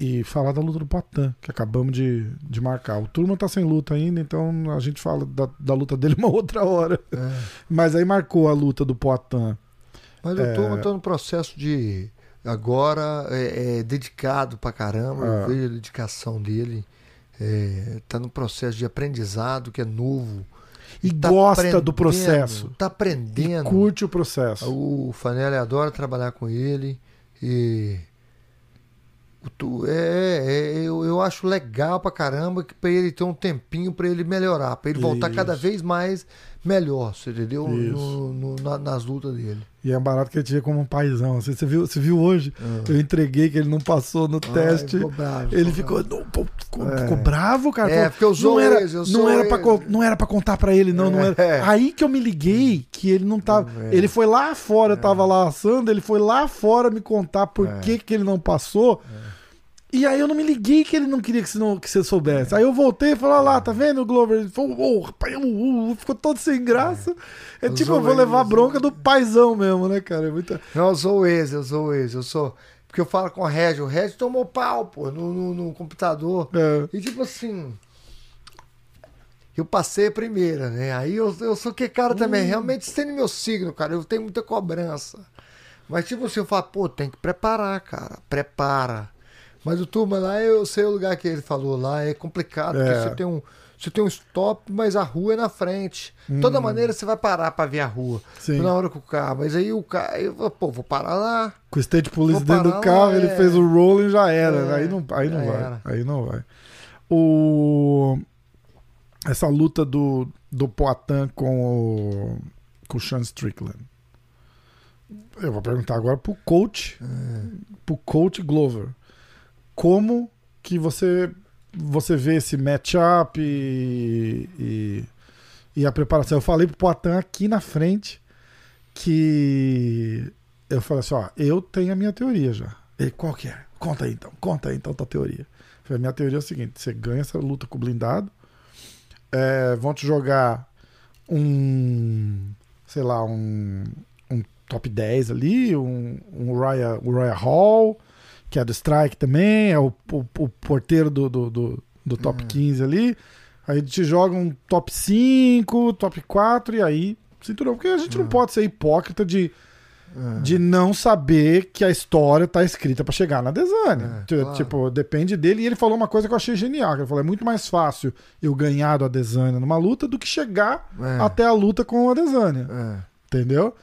e falar da luta do Poitin, que acabamos de, de marcar. O Turma tá sem luta ainda, então a gente fala da, da luta dele uma outra hora. É. Mas aí marcou a luta do Poitin. Mas eu tô, É. tô no processo de. Agora é, é dedicado pra caramba, eu vejo a dedicação dele. É, tá no processo de aprendizado que é novo. E Tá gosta do processo. Tá E aprendendo. curte o processo. O Fanelli adora trabalhar com ele. E. tu- É, é, eu, eu acho legal pra caramba que pra ele ter um tempinho pra ele melhorar, pra ele voltar Isso. cada vez mais melhor, você entendeu? No- no- na- nas lutas dele. E é barato que ele tinha como um paizão. Você, você viu, você viu hoje? Eu entreguei que ele não passou no teste. Ai, ficou bravo, ele ficou ficou, não, pô, ficou, É. ficou bravo, cara. É, porque eu sou não era, ex, eu não era pra, ex. con- não era pra contar pra ele, não, não era. É. Aí que eu me liguei que ele não tava. É. Ele foi lá fora, eu tava lá assando, ele foi lá fora me contar por É. que, que ele não passou. E aí eu não me liguei que ele não queria que você, não, que você soubesse. Aí eu voltei e falei, olha lá, tá vendo o Glover? Ele falou, oh, rapaz, uh, uh, ficou todo sem graça. É, Eu tipo, eu vou levar bronca do paizão mesmo, né, cara? É muita... Não, eu sou o ex, eu sou o ex, eu sou. Porque eu falo com o Regis, o Regis tomou pau, pô, no, no, no computador. É. E tipo assim. Eu passei a primeira, né? Aí eu, eu sou que cara também, realmente sendo meu signo, cara, eu tenho muita cobrança. Mas tipo assim, eu falo, pô, tem que preparar, cara, prepara. Mas o turma lá, eu sei o lugar que ele falou lá, é complicado, É. porque você tem um. Você tem um stop, mas a rua é na frente. De toda maneira, você vai parar pra ver a rua. Sim. Na hora que o carro. Mas aí o carro. Eu, pô, vou parar lá. Com o state police Vou dentro do carro, lá, ele é. fez o rolling já era. É, aí não, aí não vai. era. Aí não vai. O... Essa luta do, do Poitin com o, com o Sean Strickland. Eu vou perguntar agora pro coach, pro coach Glover. Como que você você vê esse matchup e, e, e a preparação? Eu falei pro Poitin aqui na frente que eu falei assim, ó, eu tenho a minha teoria já. Ele, qual que é? Conta aí então, conta aí então tua teoria. Falei, minha teoria é o seguinte, você ganha essa luta com o blindado, é, vão te jogar um, sei lá, um, um top 10 ali, um, um Raya, Raya Hall, que é do Strike também, é o, o, o porteiro do, do, do, do top 15 ali. Aí te joga um top 5, top 4 e aí cinturão. Porque a gente não pode ser hipócrita de, de não saber que a história tá escrita pra chegar na Desânia. É, claro. Tipo, depende dele. E ele falou uma coisa que eu achei genial. Ele falou: é muito mais fácil eu ganhar do Adesanya numa luta do que chegar É. até a luta com o Adesanya. É. Entendeu?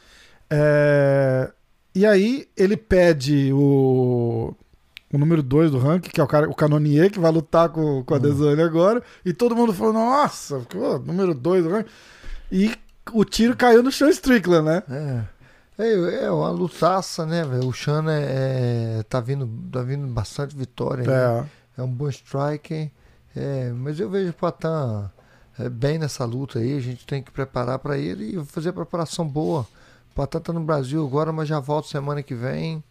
É, E aí ele pede o, o número 2 do ranking, que é o, cara, o Canonier, que vai lutar com, com a Desânia agora. E todo mundo falou, nossa, pô, número 2 do ranking. E o tiro caiu no Sean Strickland, né? É. É, é uma lutaça, né, velho? O Shana é, é- tá, vindo, tá vindo bastante vitória. né? É. É um bom striker. É, mas eu vejo o Patan é, bem nessa luta aí. A gente tem que preparar para ele e fazer a preparação boa. Tá no Brasil agora, mas já volta semana que vem.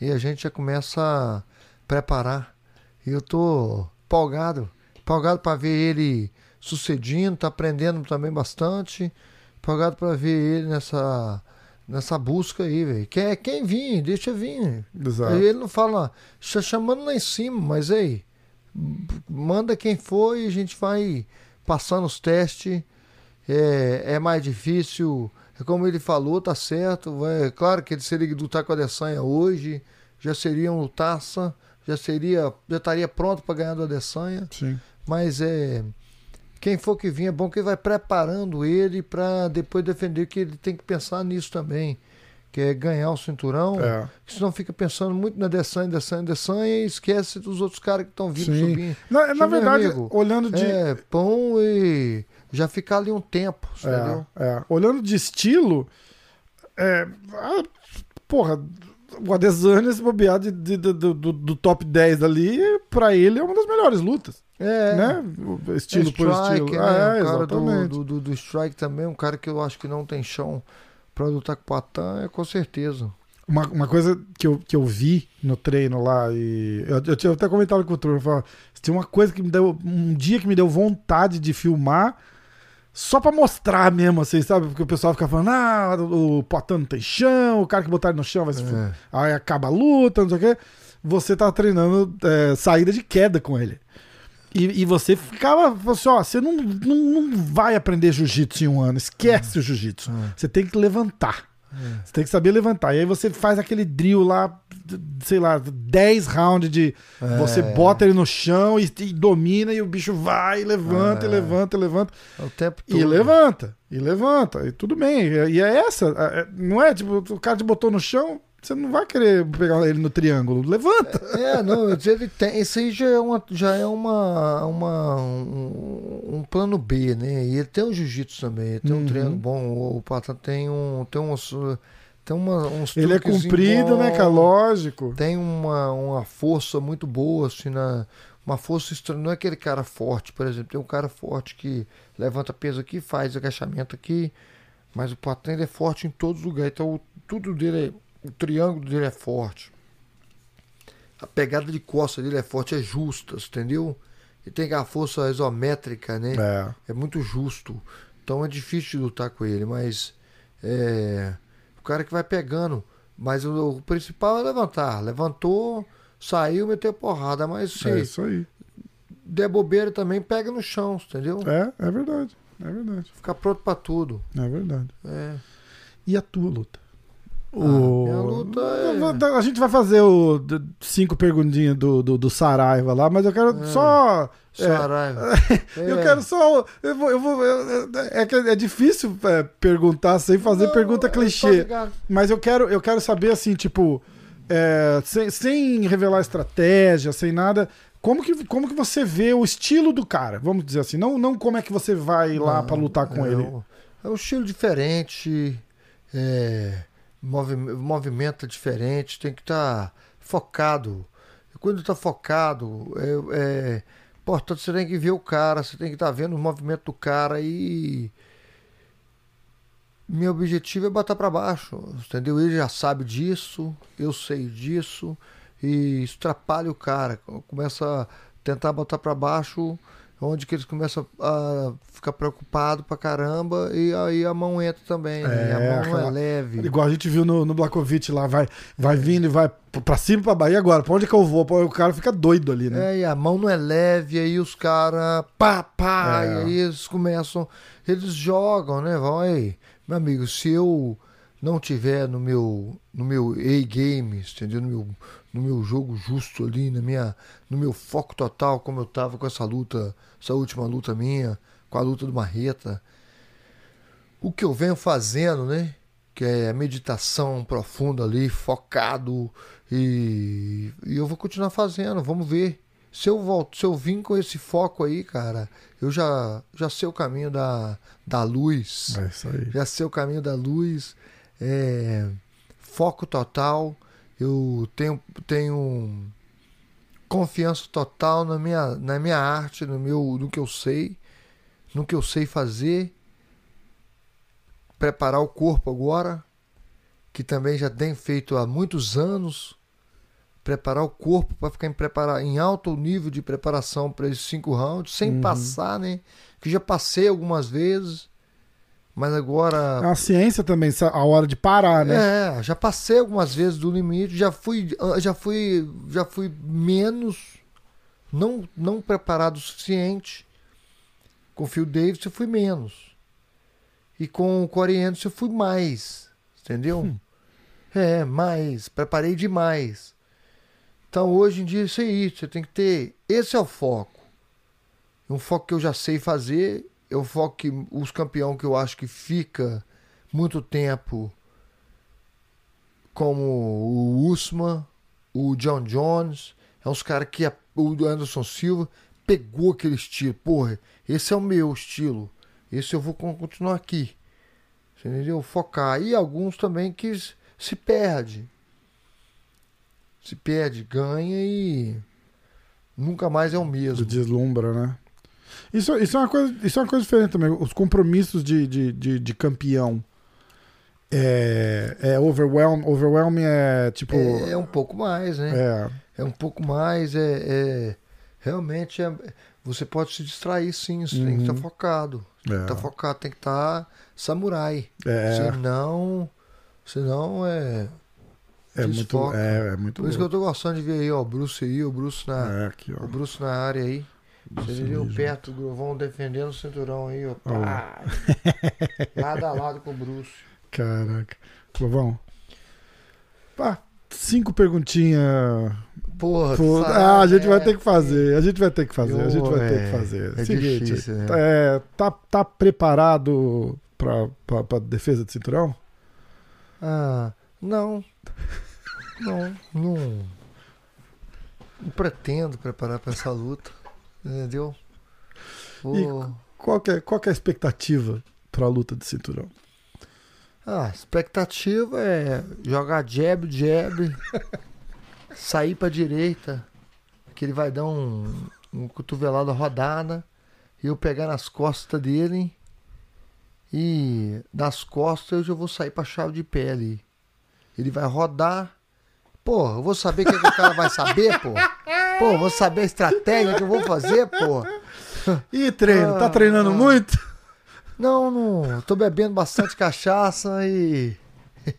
E a gente já começa a preparar. E eu tô empolgado. Empolgado para ver ele sucedindo, tá aprendendo também bastante. Empolgado para ver ele nessa, nessa busca aí, velho. Quem, quem vir, deixa vir. Exato. Ele não fala, está chamando lá em cima, mas aí, manda quem for e a gente vai passando os testes. É, é mais difícil, é como ele falou, tá certo. É claro que ele seria lutar com a Adesanya hoje, já seria um lutaça, já seria, já estaria pronto para ganhar do Adesanya, Sim. mas é quem for que vir é bom que vai preparando ele para depois defender que ele tem que pensar nisso também, que é ganhar o cinturão. É. Senão fica pensando muito na Dessanha, Dessanha, Dessanha e esquece dos outros caras que estão vindo Sim. subindo. Na, na Meu verdade, amigo, olhando de. É, pão e já ficar ali um tempo, É, entendeu? é. Olhando de estilo, é, ah, porra, o Adesanya se bobear de, de- do, do- do top 10 ali, pra ele é uma das melhores lutas, É, né? Estilo é por estilo. né? É, o cara do, do, do, strike também, um cara que eu acho que não tem chão pra lutar com o Patan, é com certeza. Uma, uma coisa que eu, que eu vi no treino lá, e eu, eu tinha até comentado com o falava, tinha uma coisa que me deu, um dia que me deu vontade de filmar, só pra mostrar mesmo, assim, sabe? Porque o pessoal fica falando, ah, o Potan não tem chão, o cara que botar ele no chão vai se É. Aí acaba a luta, não sei o quê. Você tá treinando é, saída de queda com ele. E, e você ficava, assim, ó, você não, não, não vai aprender jiu-jitsu em um ano, esquece o jiu-jitsu. Você tem que levantar. Você tem que saber levantar. E aí você faz aquele drill lá, sei lá, 10 rounds de. É. Você bota ele no chão e, e domina, e o bicho vai, e levanta, e É. levanta, e levanta. É o tempo todo. E levanta, e levanta, e tudo bem. E e é essa, é- é- não é tipo, o cara te botou no chão, você não vai querer pegar ele no triângulo. Levanta. É, não, ele tem, isso aí já é uma, já é uma, uma um, um plano B, né? E ele tem o jiu-jitsu também, ele tem Uhum. um treino bom, o, o Pata tem um, tem uns, tem uma, uns Ele é comprido, né, cara? Lógico. Tem uma, uma força muito boa, assim, na, uma força estranha, não é aquele cara forte, por exemplo, tem um cara forte que levanta peso aqui, faz agachamento aqui, mas o Patan é forte em todos os lugares, então o- tudo dele, é, o triângulo dele é forte. a pegada de costa dele é forte, é justa, entendeu? E tem a força isométrica, né? É. É muito justo. Então é difícil de lutar com ele, mas é cara que vai pegando. Mas o, o principal é levantar. Levantou, saiu, meteu porrada. Mas se É isso aí. der bobeira também, pega no chão, entendeu? É, é verdade. É verdade. Ficar pronto pra tudo. É verdade. É. E a tua luta? minha luta é- A gente vai fazer o cinco perguntinhas do, do, do Saraiva lá, mas eu quero É. só. É. Eu É. quero só. Eu vou, eu vou, eu- é é difícil é, perguntar sem fazer Não, pergunta eu clichê. Mas eu quero, eu quero saber assim, tipo, é, sem, sem revelar estratégia, sem nada. Como que, como que você vê o estilo do cara? Vamos dizer assim, não, não como é que você vai lá pra lutar com é ele. um- é um estilo diferente, é, movi- movimento diferente, tem que estar focado. E quando está focado, é, importante você tem que ver o cara, você tem que estar vendo o movimento do cara e meu objetivo é botar para baixo, entendeu? Ele já sabe disso, eu sei disso e isso atrapalha o cara, começa a tentar botar para baixo onde que eles começam a ficar preocupados pra caramba e aí a mão entra também, né? É, a mão não aquela- é leve. Igual a gente viu no, no Blakovic lá, vai, vai vindo e vai pra cima e pra baixo. E agora? Pra onde que eu vou? O cara fica doido ali, né? É, e a mão não é leve, aí os caras, pá, pá, É. e aí eles começam, eles jogam, né? Vão aí, meu amigo, se eu não tiver no meu, no meu A-Games, entendeu? No meu, no meu jogo justo ali, na minha, no meu foco total, como eu tava com essa luta, essa última luta minha, com a luta do Marreta, o que eu venho fazendo, né? Que é meditação profunda ali, focado, e, e eu vou continuar fazendo, vamos ver. Se eu volto, se eu vim com esse foco aí, cara, eu já, já sei o caminho da, da luz. É isso aí. Já sei o caminho da luz. É, foco total. Eu tenho, tenho confiança total na minha, na minha arte, no, meu, no que eu sei, no que eu sei fazer. Preparar o corpo agora, que também já tem feito há muitos anos. Preparar o corpo para ficar em, prepara em alto nível de preparação para esses cinco rounds, sem Uhum. passar, né? Que já passei algumas vezes, mas agora É uma ciência também, a hora de parar, né? é, já passei algumas vezes do limite, já fui, já fui, já fui menos, não, não preparado o suficiente. Com o Phil Davis eu fui menos. E com o Corey Anderson eu fui mais, entendeu? Hum. É, mais, preparei demais. Então hoje em dia é isso você tem que ter, esse é o foco. Um foco que eu já sei fazer, o foco que os campeão que eu acho que fica muito tempo como o Usman, o John Jones, é uns caras que o Anderson Silva pegou aquele estilo. Porra, esse é o meu estilo. Esse eu vou con- continuar aqui. Você entendeu? Focar. E alguns também que se perde. Se perde, ganha e nunca mais é o mesmo. Deslumbra, né? Isso, isso, é uma coisa, isso é uma coisa diferente também. Os compromissos de, de, de, de campeão. É, é overwhelm, overwhelm é tipo. É, é um pouco mais, né? É, É um pouco mais, é, é- realmente é, você pode se distrair sim, você tem que estar Uhum. focado. Tem que estar é, focado, tem que estar samurai. é, Senão, senão é. é muito, é, é muito Por isso que eu tô gostando de ver aí, ó, o Bruce aí, o Bruce na, É, aqui, o Bruce na área aí. Você viu perto do Grovão defendendo o cinturão aí, ó. Pá. lado a lado com o Bruce. Caraca. Clovão. Pá, cinco perguntinhas. Porra, sabe, ah, a gente vai é, ter que fazer. A gente vai ter que fazer. A gente vai ter É, que fazer. é Seguinte, difícil, né? é, tá, tá preparado pra, pra, pra defesa de cinturão? Ah, não. Não, não. Não pretendo preparar para essa luta. Entendeu? Vou- Qual que é, qual que é a expectativa pra luta de cinturão? Ah, a expectativa é jogar jab, jab, sair pra direita, que ele vai dar um, um cotovelada rodada, e eu pegar nas costas dele, e das costas eu já vou sair pra chave de ali. Ele vai rodar, Pô, eu vou saber o que, que o cara vai saber, pô. Pô, eu vou saber a estratégia que eu vou fazer, pô. E treino? tá Ah, treinando ah. muito? Não, não. Tô bebendo bastante cachaça e.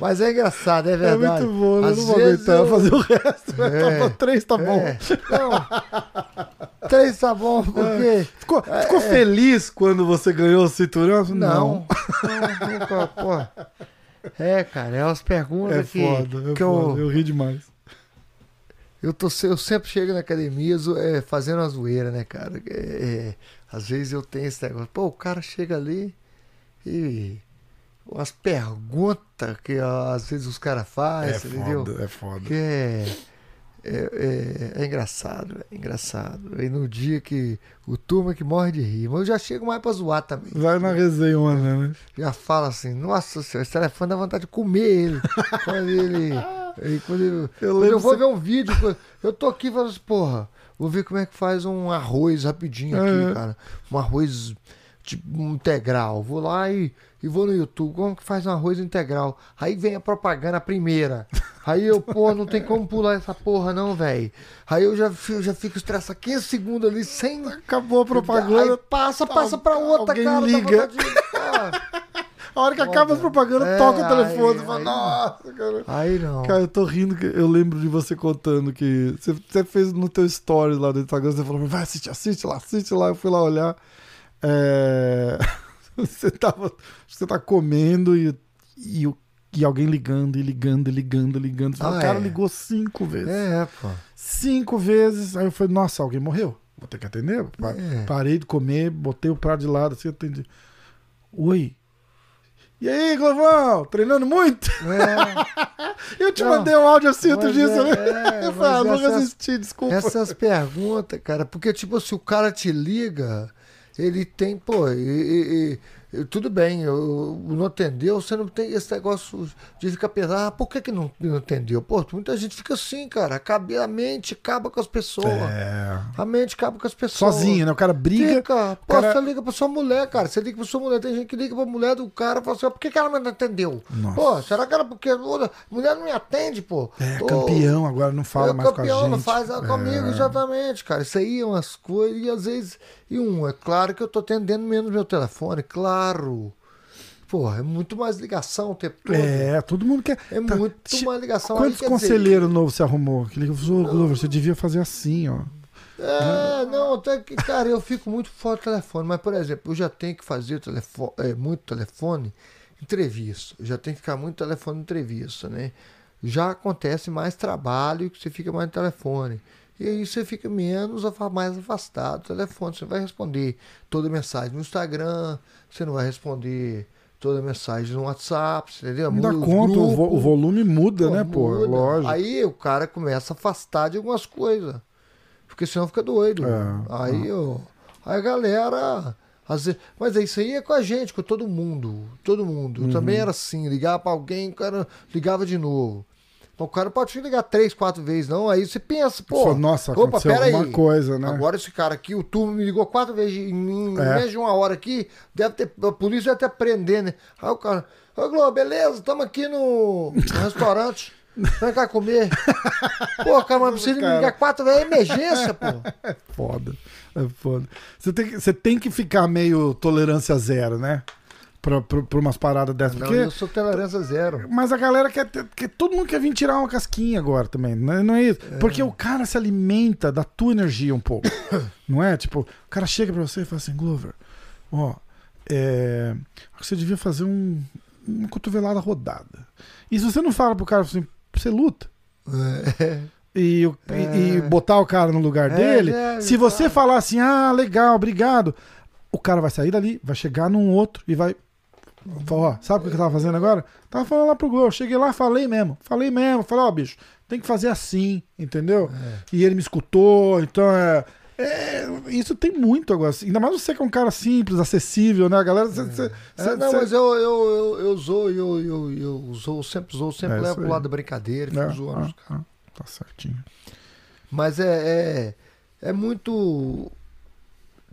Mas é engraçado, é É verdade. muito bom, eu Às não vou aguentar eu- fazer o resto. É. Tá, três tá bom. É. Não. Três tá bom, porque. Ficou, ficou feliz quando você ganhou o cinturão? Não. Não, nunca, pô. É, cara, é umas perguntas É que, foda, é que foda. eu, Eu ri demais. eu, tô, eu sempre chego na academia é, fazendo uma zoeira, né, cara? É, é, às vezes eu tenho esse negócio. Pô, o cara chega ali e. Umas perguntas que ó, às vezes os caras É fazem, entendeu? foda, é foda. Que é, é, é, é engraçado, é engraçado. E no dia que o turma que morre de rir, mas eu já chego mais pra zoar também. Vai na resenhona, né? Já fala assim, nossa senhora, esse telefone dá vontade de comer ele. quando ele. e quando ele- Eu quando eu vou você- ver um vídeo, eu tô aqui e falo assim, porra, vou ver como é que faz um arroz rapidinho aqui, Uhum. cara. Um arroz tipo integral. Vou lá e, e vou no YouTube, como que faz um arroz integral? Aí vem a propaganda a primeira. Aí eu, pô, não tem como pular essa porra não, velho. Aí eu já, fi- já fico estressado 15 segundos ali sem Acabou a propaganda. Aí passa, passa pra outra, Alguém cara. liga. ah. A hora que acaba a propaganda, É, toca o telefone. aí- fala, aí- nossa, cara. Aí não. Cara, eu tô rindo, eu lembro de você contando que você, você fez no teu stories lá do Instagram, você falou, vai, assiste, assiste lá, assiste lá. Eu fui lá olhar. É, Você tava. Você tá comendo e, e, e alguém ligando, e ligando, e ligando, e ligando. Você fala, Ah, o cara é. ligou cinco vezes. É, pô. Cinco vezes. Aí eu falei, nossa, alguém morreu. Vou ter que atender. É. Parei de comer, botei o prato de lado assim, atendi. Oi. E aí, Glovão? Treinando muito? É, Eu te Não, mandei um áudio assim outro dia, é- é, Eu falei, ah, não resisti, desculpa. essas perguntas, cara, porque, tipo, se o cara te liga, ele tem, pô, e, e- e- tudo bem, eu, não atendeu, você não tem esse negócio de ficar pensando, ah, por que, que não, não atendeu? Pô, muita gente fica assim, cara, cabe, a mente acaba com as pessoas. É. A mente acaba com as pessoas. Sozinho, né? O cara briga. Fica. Pô, cara- você liga pra sua mulher, cara. Você liga pra sua mulher. Tem gente que liga pra mulher do cara e fala assim: por que, que ela não atendeu? Nossa. Pô, será que ela porque a mulher não me atende, pô? É, Pô, campeão agora não fala é, mais com a campeão gente. não faz nada comigo, É. exatamente, cara. Isso aí é umas coisas, e às vezes. E um, é claro que eu tô atendendo menos meu telefone, claro. Porra, é muito mais ligação o tempo todo. É, todo mundo quer. É tá- muito Ti- mais ligação. Quantos quer dizer, conselheiros novos você arrumou? Que "Ô, Glover, você devia fazer assim, ó. É, não, até que, cara, eu fico muito fora do telefone, mas, por exemplo, eu já tenho que fazer telefone, é, muito telefone entrevista. Eu já tenho que ficar muito telefone entrevista, né? Já acontece mais trabalho que você fica mais no telefone. E aí você fica menos, mais afastado do telefone. Você vai responder toda mensagem no Instagram, você não vai responder toda mensagem no WhatsApp, você entendeu? Dá Muda os conta, o, vo- o volume muda, Pô, né, pô? muda. Lógico. Aí o cara começa a afastar de algumas coisas. Porque senão fica doido. É, aí, ó, aí a galera. às vezes- mas é isso aí é com a gente, com todo mundo. Todo mundo. Uhum. Eu também era assim, ligava pra alguém, o cara ligava de novo. O cara pode te ligar três, quatro vezes, não. Aí você pensa, pô. Nossa, opa, aconteceu pera alguma aí. coisa, né? Agora esse cara aqui, o turno me ligou quatro vezes em, em É. menos de uma hora aqui, deve ter, a polícia deve até prender, né? Aí o cara, ô Globo, beleza, estamos aqui no, no restaurante, vem cá comer. Pô, cara, mas precisa me Cara. ligar quatro vezes, é emergência, pô. É foda. É foda. Você tem, que- você tem que ficar meio tolerância zero, né? Pra, pra, pra umas paradas dessas. Não, Porque, eu sou tolerância zero. mas a galera quer, quer. Todo mundo quer vir tirar uma casquinha agora também. Não é, não é isso? Porque o cara se alimenta da tua energia um pouco. não é? Tipo, o cara chega pra você e fala assim: Glover, ó, é, que você devia fazer um, uma cotovelada rodada. E se você não fala pro cara assim, você luta. É. e, e- e botar o cara no lugar É, dele, é, se você falar assim, ah, legal, obrigado, o cara vai sair dali, vai chegar num outro e vai. Sabe o que eu tava fazendo agora? Tava falando lá pro Globo, eu cheguei lá, falei mesmo, falei mesmo, falei, ó, bicho, tem que fazer assim, entendeu? É. E ele me escutou, então é. é, isso tem muito agora. assim. Ainda mais você que é um cara simples, acessível, né? A galera. cê- cê- É, cê- não, cê- mas eu, eu, eu, eu zoo, eu, eu, eu usou, sempre usou, sempre É, levo pro lado da brincadeira, É, fico zoando os ah, ah, tá certinho. Mas é, é, é muito.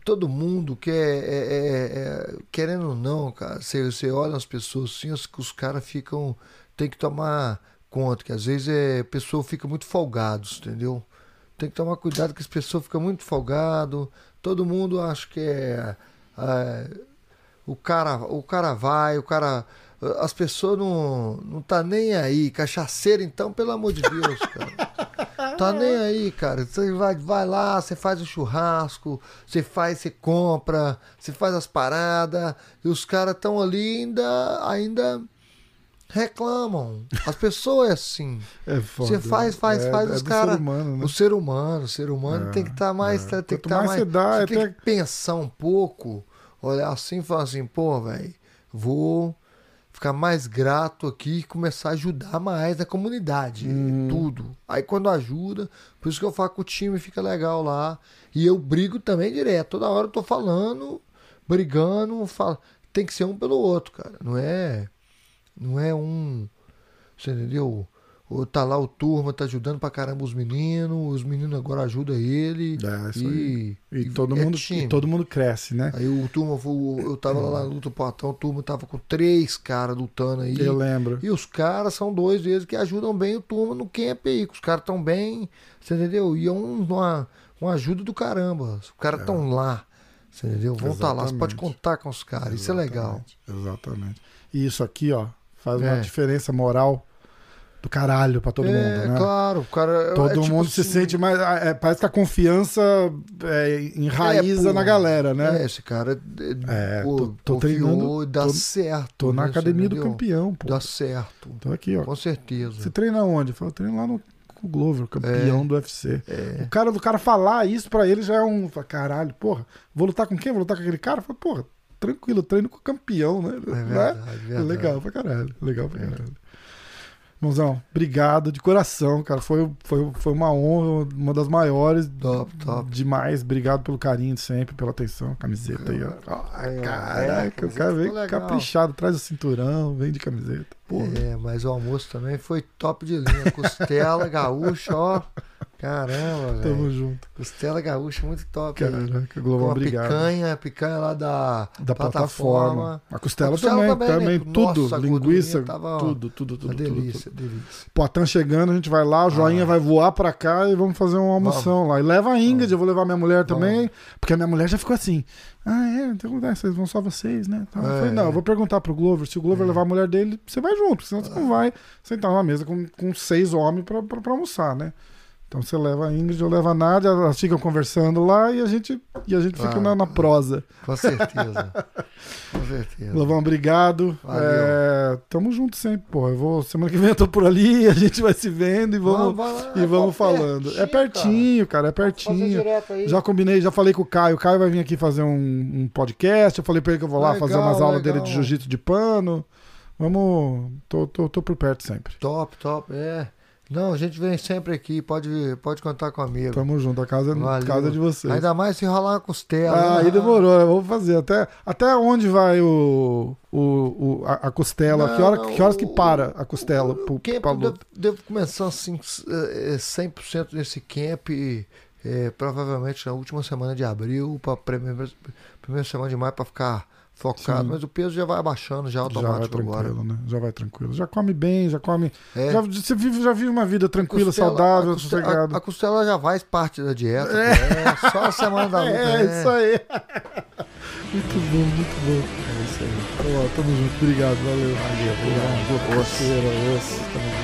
Todo mundo quer. é- é- é- querendo ou não, cara, você, você olha as pessoas assim, os, os caras ficam. Tem que tomar conta, que às vezes é, a pessoa fica muito folgado, entendeu? Tem que tomar cuidado que as pessoas ficam muito folgado. Todo mundo acha que é, é, o cara, o cara vai, o cara as pessoas não, não tá nem aí. Cachaceiro, então, pelo amor de Deus, cara. Tá nem aí, cara. Você vai, vai lá, você faz o churrasco, você faz, você compra, você faz as paradas, e os caras estão ali ainda, ainda reclamam. As pessoas é assim. É foda. Você faz, faz, é, faz é os caras. Ser humano, né? O ser humano, o ser humano É, tem que estar mais. é. Tem que tá mais mais. você dá, você é tem que pensar um pouco, olhar assim e falar assim, pô, velho, vou ficar mais grato aqui e começar a ajudar mais a comunidade. Uhum. Tudo. Aí quando ajuda, por isso que eu falo que o time fica legal lá. E eu brigo também direto. Toda hora eu tô falando, brigando, falo. Tem que ser um pelo outro, cara. Não é. Não é um. Você entendeu? Ou tá lá o turma, tá ajudando pra caramba os meninos, os meninos agora ajudam ele. É, isso e, E todo, é mundo, time. e todo mundo cresce, né? Aí o turma, eu tava lá na luta Platão, o turma tava com três caras lutando aí. Eu lembro. E os caras são dois deles que ajudam bem o turma no camp aí. que Os caras tão bem, você entendeu? E é um- uma, uma ajuda do caramba. Os caras tão lá, você entendeu? Vão estar lá, você pode É. Contar com os caras. Isso é legal. Exatamente. E isso aqui, ó, faz uma É. diferença moral do caralho pra todo é, mundo, né? claro, o cara. Todo é tipo mundo se assim, sente mais. é, parece que a confiança é, enraiza É, pô, na galera, né? É, esse cara É, é, pô, tô- tô treinando, dá tô- certo. Tô na né, academia do campeão, pô. Dá certo, Tô aqui, ó. com certeza. Você treina onde? Eu falo, treino lá no o Glover, campeão do UFC. É. O cara do cara falar isso pra ele já é um. fala, Caralho, porra, vou lutar com quem? Vou lutar com aquele cara? Fala, porra, tranquilo, treino com o campeão, né? É Né? verdade, verdade. Legal pra caralho. Legal pra caralho. Mãozão, obrigado de coração, cara. Foi, foi, foi uma honra, uma das maiores. Top, top. Demais. Obrigado pelo carinho de sempre, pela atenção. Camiseta aí, ó. Ai, Caraca, é, o cara veio legal. caprichado, traz o cinturão, vem de camiseta. Porra. É, mas o almoço também foi top de linha. Costela gaúcha, ó. Caramba, Tamo velho. junto. Costela gaúcha muito top. Caraca, Global, a obrigado. picanha, a picanha lá da, da plataforma. A costela, A costela também, também, né? tudo, Nossa, linguiça, tava tudo, tudo, tudo, Uma tudo, delícia, tudo. delícia. Poitin chegando, a gente vai lá, o joinha Ah. vai voar pra cá e vamos fazer uma almoção lá. E leva a Ingrid, eu vou levar minha mulher também, porque a minha mulher já ficou assim. Ah, é, então é, vocês vão só vocês, né? Então, eu É. falei, não, eu vou perguntar pro Glover, se o Glover levar a mulher dele, você vai junto, senão você não vai sentar numa mesa com, com seis homens pra, pra, pra almoçar, né? Então você leva a Ingrid, eu levo a Nádia, elas ficam conversando lá e a gente, e a gente fica Ah. na, na prosa. Com certeza. Com certeza. Glovão, obrigado. Valeu. É, tamo junto sempre, pô. Eu vou, semana que vem eu tô por ali, a gente vai se vendo e vamos, Vamos, vamos, e é vamos pertinho, falando. é cara. pertinho, cara, é Fazer pertinho. Já combinei, já falei com o Caio. O Caio vai vir aqui fazer um, um podcast. Eu falei pra ele que eu vou lá Legal, fazer umas aulas legal. dele de jiu-jitsu de pano. Vamos. Tô, tô, tô por perto sempre. Top, top. É. Não, a gente vem sempre aqui, pode, pode contar comigo. Tamo junto. A casa, Valeu. casa é de vocês. Ainda mais se rolar uma costela. Ah, né? aí demorou, eu vou fazer. Até, até onde vai o, o, o- a, a costela? Não, que, hora, que horas que o- para a costela? O pro- camp luta? deve começar assim, eh, 100% nesse camp, eh, provavelmente na última semana de abril, para primeira, primeira semana de maio, para ficar focado. Sim. Mas o peso já vai abaixando, já Já vai automático agora. tranquilo, né? Já vai tranquilo. Já come bem, já come. É. Já, você vive, já vive uma vida tranquila, Costela- saudável, a costela, sossegada. a, a costela já faz parte da dieta. pô. É, só a semana da luta. É, né? isso aí. muito bom, muito bom. É isso aí. Então, ó, tamo junto. Obrigado, valeu. Valeu, obrigado. Boa parceira, osso. Tamo junto.